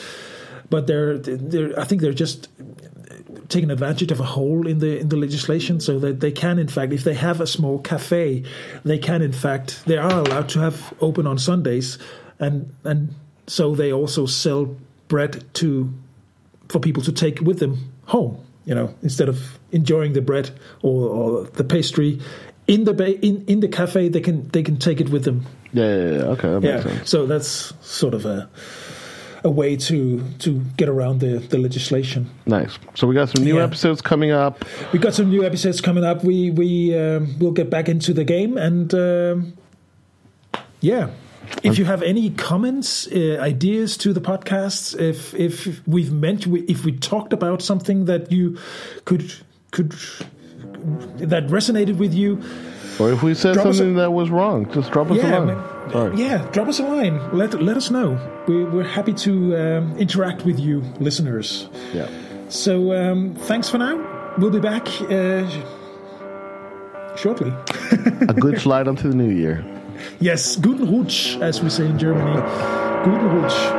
but they're they're I think they're just taking advantage of a hole in the in the legislation so that they can in fact if they have a small cafe they can in fact they are allowed to have open on Sundays and and so they also sell bread to for people to take with them home you know instead of enjoying the bread or, or the pastry in the ba- in in the cafe they can they can take it with them yeah, yeah, yeah. okay yeah so that's sort of a a way to to get around the, the legislation. Nice. So we got some new yeah. episodes coming up. We got some new episodes coming up. We we um, will get back into the game and um, yeah. If you have any comments, uh, ideas to the podcasts, if if we've meant if we talked about something that you could could that resonated with you, or if we said something a, that was wrong, just drop us yeah, a line. Yeah, drop us a line. Let let us know. We, we're happy to um, interact with you, listeners. Yeah. So um, thanks for now. We'll be back uh, shortly. a good slide onto the new year. Yes, guten Rutsch, as we say in Germany. Guten Rutsch.